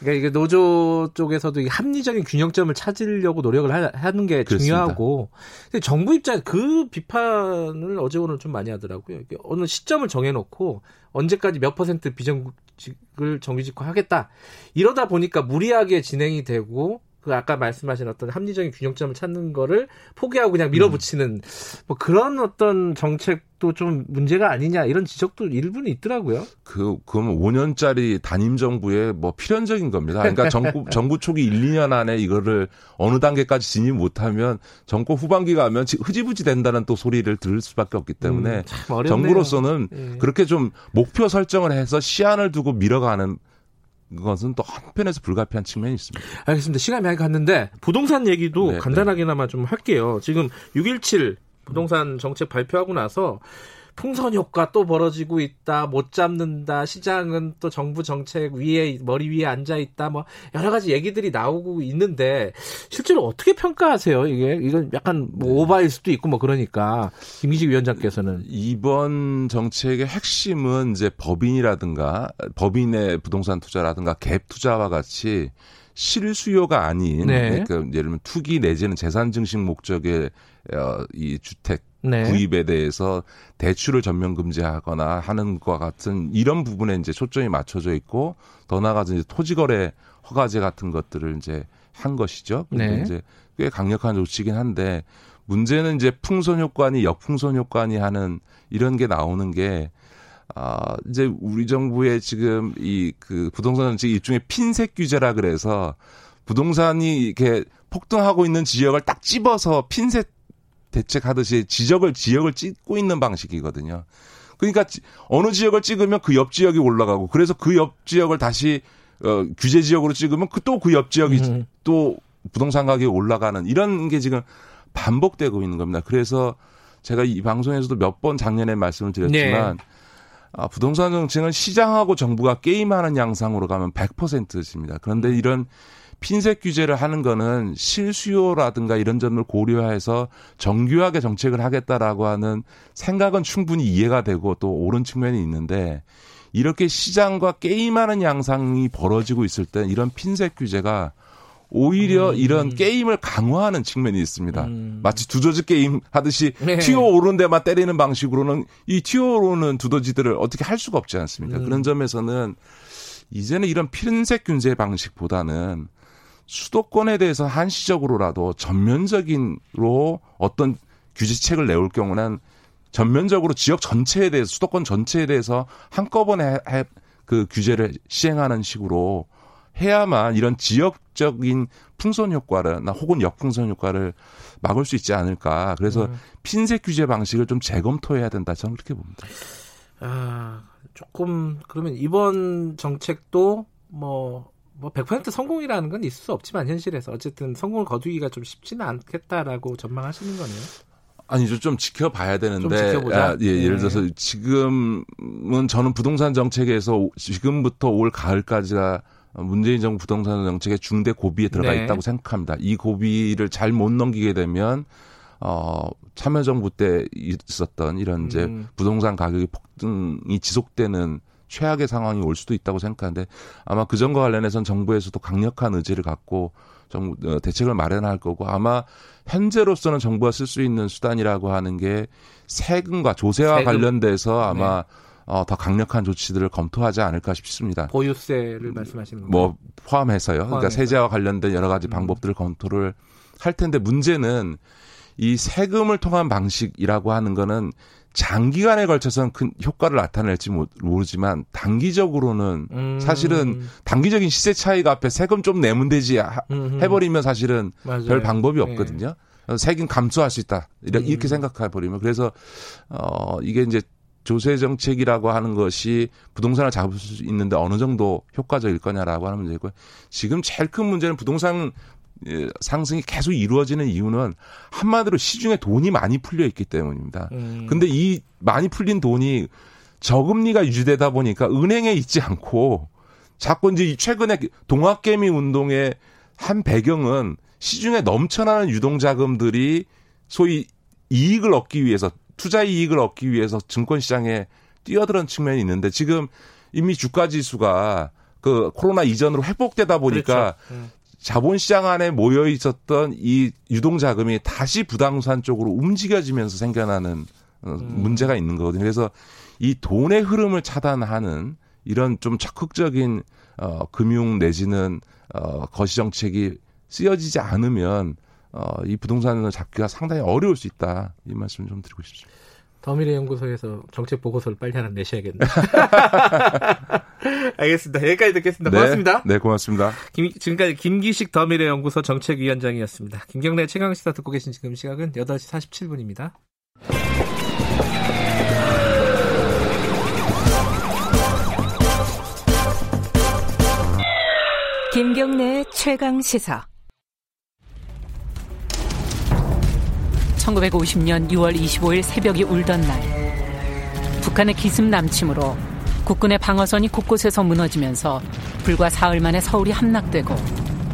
그러니까 이게 노조 쪽에서도 이 합리적인 균형점을 찾으려고 노력을 하, 하는 게 그렇습니다. 중요하고 근데 정부 입장 그 비판을 어제 오늘 좀 많이 하더라고요. 어느 시점을 정해놓고 언제까지 몇 퍼센트 비정규직을 정규직화하겠다 이러다 보니까 무리하게 진행이 되고 그 아까 말씀하신 어떤 합리적인 균형점을 찾는 거를 포기하고 그냥 밀어붙이는 뭐 그런 어떤 정책도 좀 문제가 아니냐 이런 지적도 일부는 있더라고요. 그, 그러면 5년짜리 단임 정부의 뭐 필연적인 겁니다. 그러니까 정부, 정부 초기 1, 2년 안에 이거를 어느 단계까지 진입 못하면 정권 후반기 가면 지- 흐지부지 된다는 또 소리를 들을 수밖에 없기 때문에 음. 정부로서는 예. 그렇게 좀 목표 설정을 해서 시한을 두고 밀어가는 것은 또 한편에서 불가피한 측면이 있습니다. 알겠습니다. 시간이 많이 갔는데 부동산 얘기도 네, 간단하게나마 좀 할게요. 지금 6.17 부동산 정책 발표하고 나서 풍선 효과 또 벌어지고 있다. 못 잡는다. 시장은 또 정부 정책 위에 머리 위에 앉아 있다. 뭐 여러 가지 얘기들이 나오고 있는데 실제로 어떻게 평가하세요? 이게 이건 약간 뭐 오바일 수도 있고 뭐 그러니까 김기식 위원장께서는 이번 정책의 핵심은 이제 법인이라든가 법인의 부동산 투자라든가 갭 투자와 같이 실수요가 아닌 네. 그러니까 예를 들면 투기 내지는 재산 증식 목적의 어, 이 주택 네. 구입에 대해서 대출을 전면 금지하거나 하는 것과 같은 이런 부분에 이제 초점이 맞춰져 있고 더 나아가서 이제 토지거래 허가제 같은 것들을 이제 한 것이죠. 근데 네. 이제 꽤 강력한 조치긴 한데 문제는 이제 풍선 효과니 역풍선 효과니 하는 이런 게 나오는 게 아, 이제 우리 정부의 지금 이 그 부동산 정책 일종의 핀셋 규제라 그래서 부동산이 이렇게 폭등하고 있는 지역을 딱 집어서 핀셋 대책하듯이 지적을 지역을 찍고 있는 방식이거든요. 그러니까 지- 어느 지역을 찍으면 그 옆 지역이 올라가고 그래서 그 옆 지역을 다시 어, 규제 지역으로 찍으면 그 또 그 옆 지역이 음. 또 부동산 가격이 올라가는 이런 게 지금 반복되고 있는 겁니다. 그래서 제가 이 방송에서도 몇 번 작년에 말씀을 드렸지만 아, 부동산 정책은 시장하고 정부가 게임하는 양상으로 가면 100%입니다. 그런데 이런 핀셋 규제를 하는 거는 실수요라든가 이런 점을 고려해서 정교하게 정책을 하겠다라고 하는 생각은 충분히 이해가 되고 또 옳은 측면이 있는데 이렇게 시장과 게임하는 양상이 벌어지고 있을 때 이런 핀셋 규제가 오히려 음. 이런 게임을 강화하는 측면이 있습니다. 음. 마치 두더지 게임 하듯이 네. 튀어 오른 데만 때리는 방식으로는 이 튀어 오르는 두더지들을 어떻게 할 수가 없지 않습니까? 음. 그런 점에서는 이제는 이런 핀셋 균제 방식보다는 수도권에 대해서 한시적으로라도 전면적인로 어떤 규제책을 내올 경우는 전면적으로 지역 전체에 대해서 수도권 전체에 대해서 한꺼번에 해- 해- 그 규제를 시행하는 식으로 해야만 이런 지역적인 풍선 효과를 나 혹은 역풍선 효과를 막을 수 있지 않을까. 그래서 음. 핀셋 규제 방식을 좀 재검토해야 된다. 저는 그렇게 봅니다. 아, 조금 그러면 이번 정책도 뭐, 뭐 100% 성공이라는 건 있을 수 없지만 현실에서 어쨌든 성공을 거두기가 좀 쉽지는 않겠다라고 전망하시는 거네요. 아니죠. 좀 지켜봐야 되는데. 좀 지켜보자. 아, 예, 예를 네. 들어서 지금은 저는 부동산 정책에서 오- 지금부터 올 가을까지가 문재인 정부 부동산 정책의 중대 고비에 들어가 네. 있다고 생각합니다. 이 고비를 잘 못 넘기게 되면 어 참여정부 때 있었던 이런 이제 음. 부동산 가격의 폭등이 지속되는 최악의 상황이 올 수도 있다고 생각하는데 아마 그 점과 관련해서는 정부에서도 강력한 의지를 갖고 정 어, 대책을 마련할 거고 아마 현재로서는 정부가 쓸 수 있는 수단이라고 하는 게 세금과 조세와 세금. 관련돼서 아마 네. 어, 더 강력한 조치들을 검토하지 않을까 싶습니다. 보유세를 말씀하시는 거예요. 뭐 포함해서요. 그러니까 포함해서. 세제와 관련된 여러 가지 음. 방법들을 검토를 할 텐데 문제는 이 세금을 통한 방식이라고 하는 거는 장기간에 걸쳐서는 큰 효과를 나타낼지 모- 모르지만 단기적으로는 음. 사실은 단기적인 시세 차이가 앞에 세금 좀 내면 되지 하-. 해버리면 사실은 맞아요. 별 방법이 네. 없거든요. 세금 감수할 수 있다. 이렇게, 음. 생각해 버리면 그래서 어 이게 이제 조세 정책이라고 하는 것이 부동산을 잡을 수 있는데 어느 정도 효과적일 거냐라고 하는 문제고 지금 제일 큰 문제는 부동산 예, 상승이 계속 이루어지는 이유는 한마디로 시중에 돈이 많이 풀려 있기 때문입니다. 음. 근데 이 많이 풀린 돈이 저금리가 유지되다 보니까 은행에 있지 않고 자꾸 이제 최근에 동학개미 운동의 한 배경은 시중에 넘쳐나는 유동자금들이 소위 이익을 얻기 위해서 투자 이익을 얻기 위해서 증권시장에 뛰어드는 측면이 있는데 지금 이미 주가 지수가 그 코로나 이전으로 회복되다 보니까 그렇죠. 음. 자본시장 안에 모여 있었던 이 유동자금이 다시 부동산 쪽으로 움직여지면서 생겨나는 어, 음. 문제가 있는 거거든요. 그래서 이 돈의 흐름을 차단하는 이런 좀 적극적인 어, 금융 내지는 어, 거시 정책이 쓰여지지 않으면 어, 이 부동산을 잡기가 상당히 어려울 수 있다. 이 말씀 좀 드리고 싶습니다. 더미래 연구소에서 정책 보고서를 빨리 하나 내셔야겠네. 알겠습니다. 여기까지 듣겠습니다. 네, 고맙습니다. 네, 고맙습니다. 김, 지금까지 김기식 더미래 연구소 정책위원장이었습니다. 김경래 최강 시사 듣고 계신 지금 시각은 8시 47분입니다. 김경래 최강 시사. 1950년 6월 25일 새벽이 울던 날 북한의 기습 남침으로 국군의 방어선이 곳곳에서 무너지면서 불과 사흘 만에 서울이 함락되고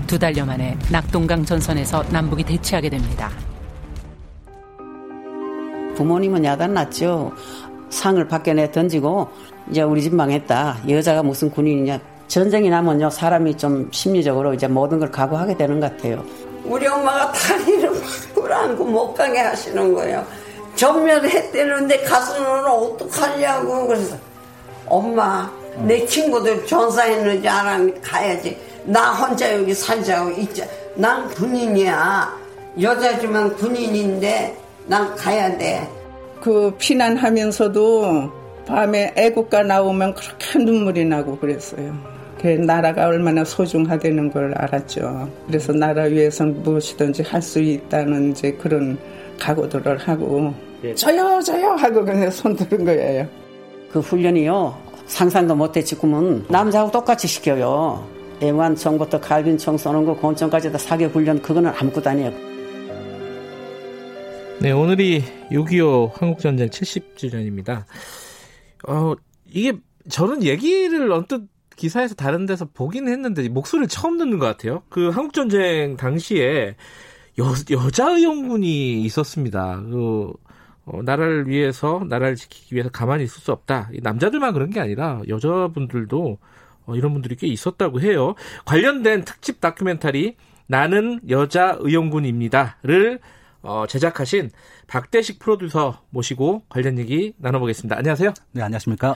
두 달여 만에 낙동강 전선에서 남북이 대치하게 됩니다. 부모님은 야단 났죠. 상을 밖에 내 던지고 이제 우리 집 망했다. 여자가 무슨 군인이냐. 전쟁이 나면요 사람이 좀 심리적으로 이제 모든 걸 각오하게 되는 것 같아요. 우리 엄마가 다리를 끌어안고 못 가게 하시는 거예요. 전멸했대는데 가서는 어떡하냐고 그래서 엄마 내 친구들 전사했는지 알아 가야지. 나 혼자 여기 살자고 있자. 난 군인이야. 여자지만 군인인데 난 가야 돼그 피난하면서도 밤에 애국가 나오면 그렇게 눈물이 나고 그랬어요 그 나라가 얼마나 소중하다는 걸 알았죠. 그래서 나라 위해서는 무엇이든지 할 수 있다는 이제 그런 각오들을 하고 예. 저요 저요 하고 그냥 손 드는 거예요. 그 훈련이요 상상도 못했지 꿈은 남자하고 똑같이 시켜요. 애완청부터 갈빈청 쏘는 거 곤청까지 다 사격 훈련 그거는 아무것도 아니에요. 네 오늘이 6.25 한국전쟁 70주년입니다. 어 이게 저는 얘기를 언뜻 기사에서 다른 데서 보긴 했는데 목소리를 처음 듣는 것 같아요. 그 한국 전쟁 당시에 여, 여자 의원군이 있었습니다. 그, 어, 나라를 위해서, 나라를 지키기 위해서 가만히 있을 수 없다. 남자들만 그런 게 아니라 여자분들도 어, 이런 분들이 꽤 있었다고 해요. 관련된 특집 다큐멘터리 나는 여자 의용군입니다를 어, 제작하신 박대식 프로듀서 모시고 관련 얘기 나눠보겠습니다. 안녕하세요. 네, 안녕하십니까.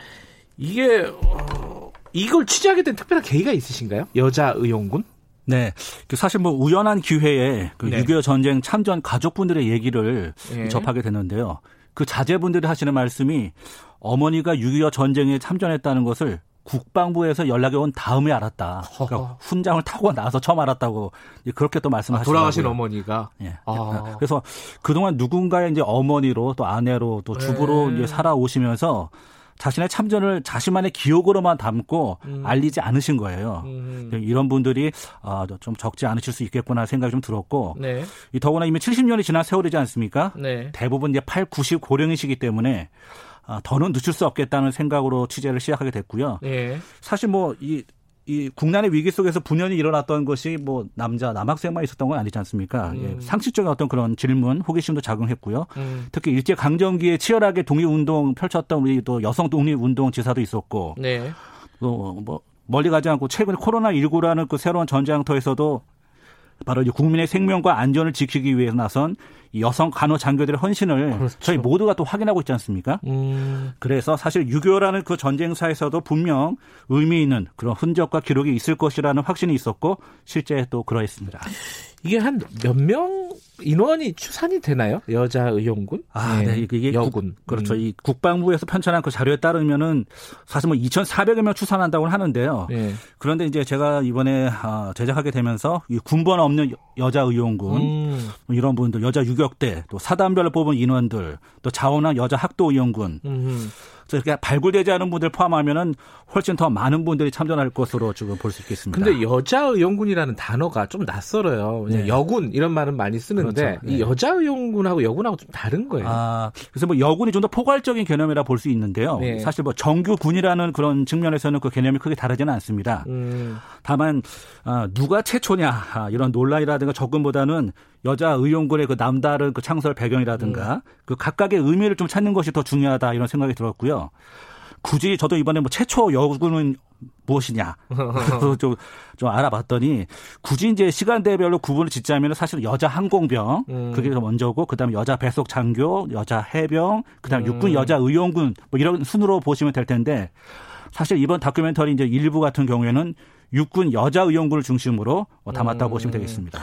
이게 어, 이걸 취재하게 된 특별한 계기가 있으신가요? 여자 의용군? 네. 그 사실 뭐 우연한 기회에 그 네. 6.25 전쟁 참전 가족분들의 얘기를 네. 접하게 됐는데요. 그 자제분들이 하시는 말씀이 어머니가 6.25 전쟁에 참전했다는 것을 국방부에서 연락이 온 다음에 알았다. 그러니까 훈장을 타고 나서 처음 알았다고 그렇게 또 말씀하시더라고요. 아, 돌아가신 어머니가. 예. 아. 그래서 그동안 누군가의 이제 어머니로 또 아내로 또 주부로 네. 이제 살아오시면서 자신의 참전을 자신만의 기억으로만 담고 음. 알리지 않으신 거예요. 음. 이런 분들이 아, 좀 적지 않으실 수 있겠구나 생각이 좀 들었고 네. 이 더구나 이미 70년이 지난 세월이지 않습니까? 네. 대부분 이제 8, 90 고령이시기 때문에 아, 더는 늦출 수 없겠다는 생각으로 취재를 시작하게 됐고요. 네. 사실 뭐 이 이 국난의 위기 속에서 분연이 일어났던 것이 뭐 남자 남학생만 있었던 건 아니지 않습니까? 음. 예, 상식적인 어떤 그런 질문, 호기심도 작용했고요. 음. 특히 일제 강점기에 치열하게 독립 운동 펼쳤던 우리 또 여성 독립 운동 지사도 있었고, 네. 또뭐 멀리 가지 않고 최근에 코로나 19라는 그 새로운 전장터에서도 바로 이제 국민의 생명과 안전을 지키기 위해 나선 여성 간호 장교들의 헌신을 그렇죠. 저희 모두가 또 확인하고 있지 않습니까? 음. 그래서 사실 6.25라는 그 전쟁사에서도 분명 의미 있는 그런 흔적과 기록이 있을 것이라는 확신이 있었고 실제 또 그러했습니다. 이게 한 몇 명 인원이 추산이 되나요? 여자 의용군? 아, 네. 네. 이게 여군. 국, 그렇죠. 음. 이 국방부에서 편찬한 그 자료에 따르면은 사실 뭐 2,400여 명 추산한다고 하는데요. 네. 그런데 이제 제가 이번에 아, 제작하게 되면서 이 군번 없는 여자 의용군 음. 뭐 이런 분들, 여자 유격대, 또 사단별로 뽑은 인원들, 또 자원한 여자 학도 의용군. 음. 그래서 이렇게 발굴되지 않은 분들 포함하면은 훨씬 더 많은 분들이 참전할 것으로 지금 볼 수 있겠습니다. 근데 여자 의용군이라는 단어가 좀 낯설어요. 네. 여군 이런 말은 많이 쓰는데 그렇죠. 네. 이 여자 의용군하고 여군하고 좀 다른 거예요. 아, 그래서 뭐 여군이 좀 더 포괄적인 개념이라 볼 수 있는데요. 네. 사실 뭐 정규 군이라는 그런 측면에서는 그 개념이 크게 다르지는 않습니다. 음. 다만 아, 누가 최초냐 아, 이런 논란이라든가 접근보다는 여자 의용군의 그 남다른 그 창설 배경이라든가 음. 그 각각의 의미를 좀 찾는 것이 더 중요하다 이런 생각이 들었고요. 굳이 저도 이번에 뭐 최초 여군은 무엇이냐 좀, 좀 알아봤더니 굳이 이제 시간대별로 구분을 짓자면 사실 여자 항공병 음. 그게 먼저고 그다음에 여자 배속 장교, 여자 해병, 그다음에 음. 육군 여자 의용군 뭐 이런 순으로 보시면 될 텐데 사실 이번 다큐멘터리 이제 일부 같은 경우에는 육군 여자 의용군을 중심으로 뭐 담았다 고 음. 보시면 되겠습니다.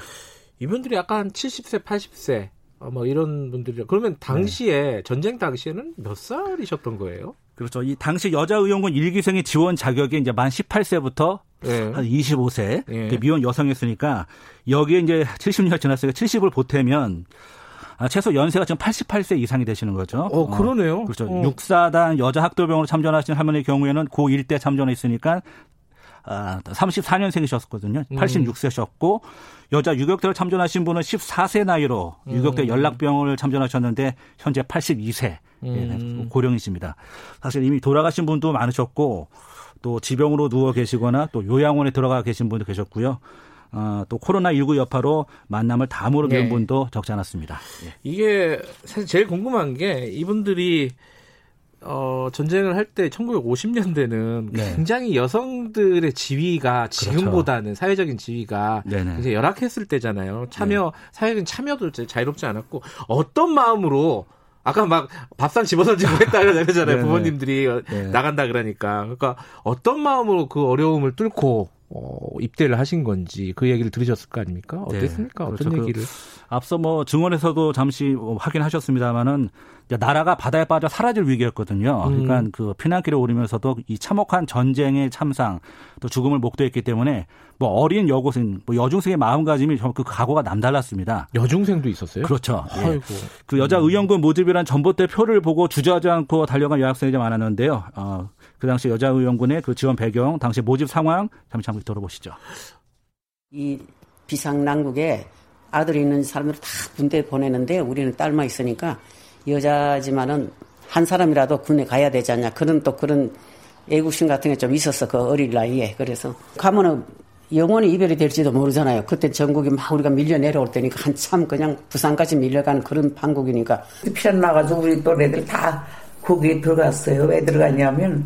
이분들이 약간 70세, 80세 뭐 이런 분들이 그러면 당시에 네. 전쟁 당시에는 몇 살이셨던 거예요? 그렇죠. 이 당시 여자 의용군 일기생의 지원 자격이 이제 만 18세부터 네. 한 25세 네. 미혼 여성이었으니까 여기에 이제 70년 지났으니까 70을 보태면 아, 최소 연세가 지금 88세 이상이 되시는 거죠. 어, 그러네요. 어, 그렇죠. 어. 육사단 여자 학도병으로 참전하신 할머니 경우에는 고1 때 참전했으니까 아, 34년생이셨거든요. 86세셨고 여자 유격대를 참전하신 분은 14세 나이로 유격대 음. 연락병을 참전하셨는데 현재 82세 예, 음. 고령이십니다. 사실 이미 돌아가신 분도 많으셨고 또 지병으로 누워 계시거나 또 요양원에 들어가 계신 분도 계셨고요. 어, 또 코로나19 여파로 만남을 다으로 미룬 네. 분도 적지 않았습니다. 예. 이게 사실 제일 궁금한 게 이분들이 어, 전쟁을 할 때 1950년대는 네. 굉장히 여성들의 지위가. 지금보다는 그렇죠. 사회적인 지위가 네네. 굉장히 열악했을 때잖아요. 참여, 네. 사회적인 참여도 자유롭지 않았고 어떤 마음으로 아까 막 밥상 집어던지고 했다 그러잖아요. 부모님들이 네. 나간다 그러니까. 그러니까 어떤 마음으로 그 어려움을 뚫고 어, 입대를 하신 건지 그 얘기를 들으셨을 거 아닙니까? 네. 어땠습니까? 네. 어떤 그렇죠. 그 얘기를? 그 앞서 뭐 증언에서도 잠시 뭐 확인하셨습니다마는 나라가 바다에 빠져 사라질 위기였거든요. 음. 그러니까 그 피난길에 오르면서도 이 참혹한 전쟁의 참상 또 죽음을 목도했기 때문에 뭐 어린 여고생, 뭐 여중생의 마음가짐이 그 각오가 남달랐습니다. 여중생도 있었어요? 그렇죠. 예. 아이고. 예. 그 여자 의원군 모집이란 전봇대 표를 보고 주저하지 않고 달려간 여학생이 많았는데요. 어, 그 당시 여자 의원군의 그 지원 배경, 당시 모집 상황 잠시 잠깐 들어보시죠. 이 비상난국에 아들이 있는 사람들 다 군대 보내는데 우리는 딸만 있으니까 여자지만은 한 사람이라도 군에 가야 되지 않냐. 그런 또 그런 애국심 같은 게 좀 있었어. 그 어린 나이에. 그래서 가면은 영원히 이별이 될지도 모르잖아요. 그때 전국이 막 우리가 밀려 내려올 때니까 한참 그냥 부산까지 밀려가는 그런 방국이니까. 피난 나가지고 우리 또래들 다 거기에 들어갔어요. 왜 들어갔냐면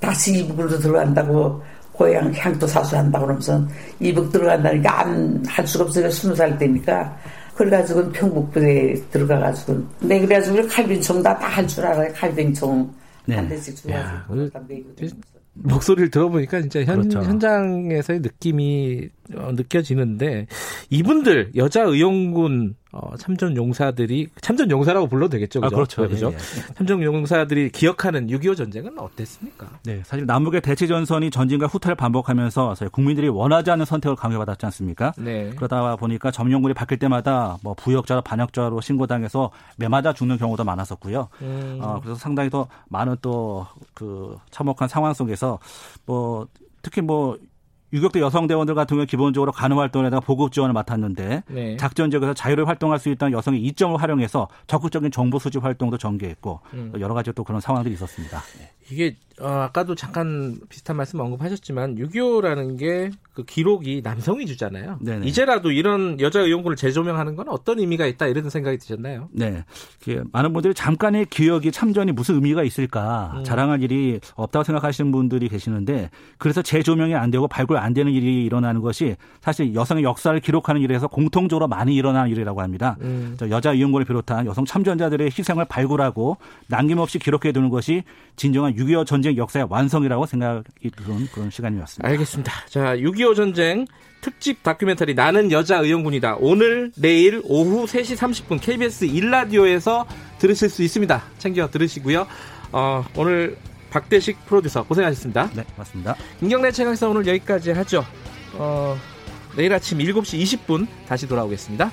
다시 이북으로 들어간다고 고향 향도 사수한다고 그러면서 이북 들어간다니까 안 할 수가 없어요. 스무 살 때니까. 그래가지고 평북부에 들어가가지고 네 그래가지고 칼빈총 다 다 할 줄 알아요. 칼빈총 네. 한 대씩 주가지고 목소리를 들어보니까 진짜 현, 그렇죠. 현장에서의 느낌이 어, 느껴지는데 이분들 여자 의용군 어, 참전 용사들이 참전 용사라고 불러도 되겠죠, 그죠? 아, 그렇죠. 그죠? 예, 예. 참전 용사들이 기억하는 6.25 전쟁은 어땠습니까? 네, 사실 남북의 대치 전선이 전진과 후퇴를 반복하면서 국민들이 원하지 않는 선택을 강요받았지 않습니까? 네. 그러다 보니까 점령군이 바뀔 때마다 뭐 부역자로 반역자로 신고당해서 매맞아 죽는 경우도 많았었고요. 음. 어, 그래서 상당히 더 많은 또 그 참혹한 상황 속에서 뭐 특히 뭐 유격대 여성대원들 같은 경우 기본적으로 간호 활동에다가 보급 지원을 맡았는데 네. 작전 지역에서 자유를 활동할 수 있다는 여성의 이점을 활용해서 적극적인 정보 수집 활동도 전개했고 음. 여러 가지 또 그런 상황들이 있었습니다. 이게 어, 아까도 잠깐 비슷한 말씀 언급하셨지만 6.25라는 게 그 기록이 남성 위주잖아요. 네네. 이제라도 이런 여자 의용군을 재조명하는 건 어떤 의미가 있다 이런 생각이 드셨나요? 네. 많은 분들이 잠깐의 기억이 참전이 무슨 의미가 있을까 음. 자랑할 일이 없다고 생각하시는 분들이 계시는데 그래서 재조명이 안 되고 발굴 안 되는 일이 일어나는 것이 사실 여성의 역사를 기록하는 일에서 공통적으로 많이 일어나는 일이라고 합니다. 음. 여자 의용군을 비롯한 여성 참전자들의 희생을 발굴하고 남김없이 기록해 두는 것이 진정한 6.25 전쟁 역사의 완성이라고 생각이 드는 그런 시간이었습니다. 알겠습니다. 자, 6.25 전쟁 특집 다큐멘터리 나는 여자 의용군이다. 오늘 내일 오후 3시 30분 KBS 1라디오에서 들으실 수 있습니다. 챙겨 들으시고요. 어, 오늘 박대식 프로듀서 고생하셨습니다. 네, 맞습니다. 김경래 채널에서 오늘 여기까지 하죠. 어, 내일 아침 7시 20분 다시 돌아오겠습니다.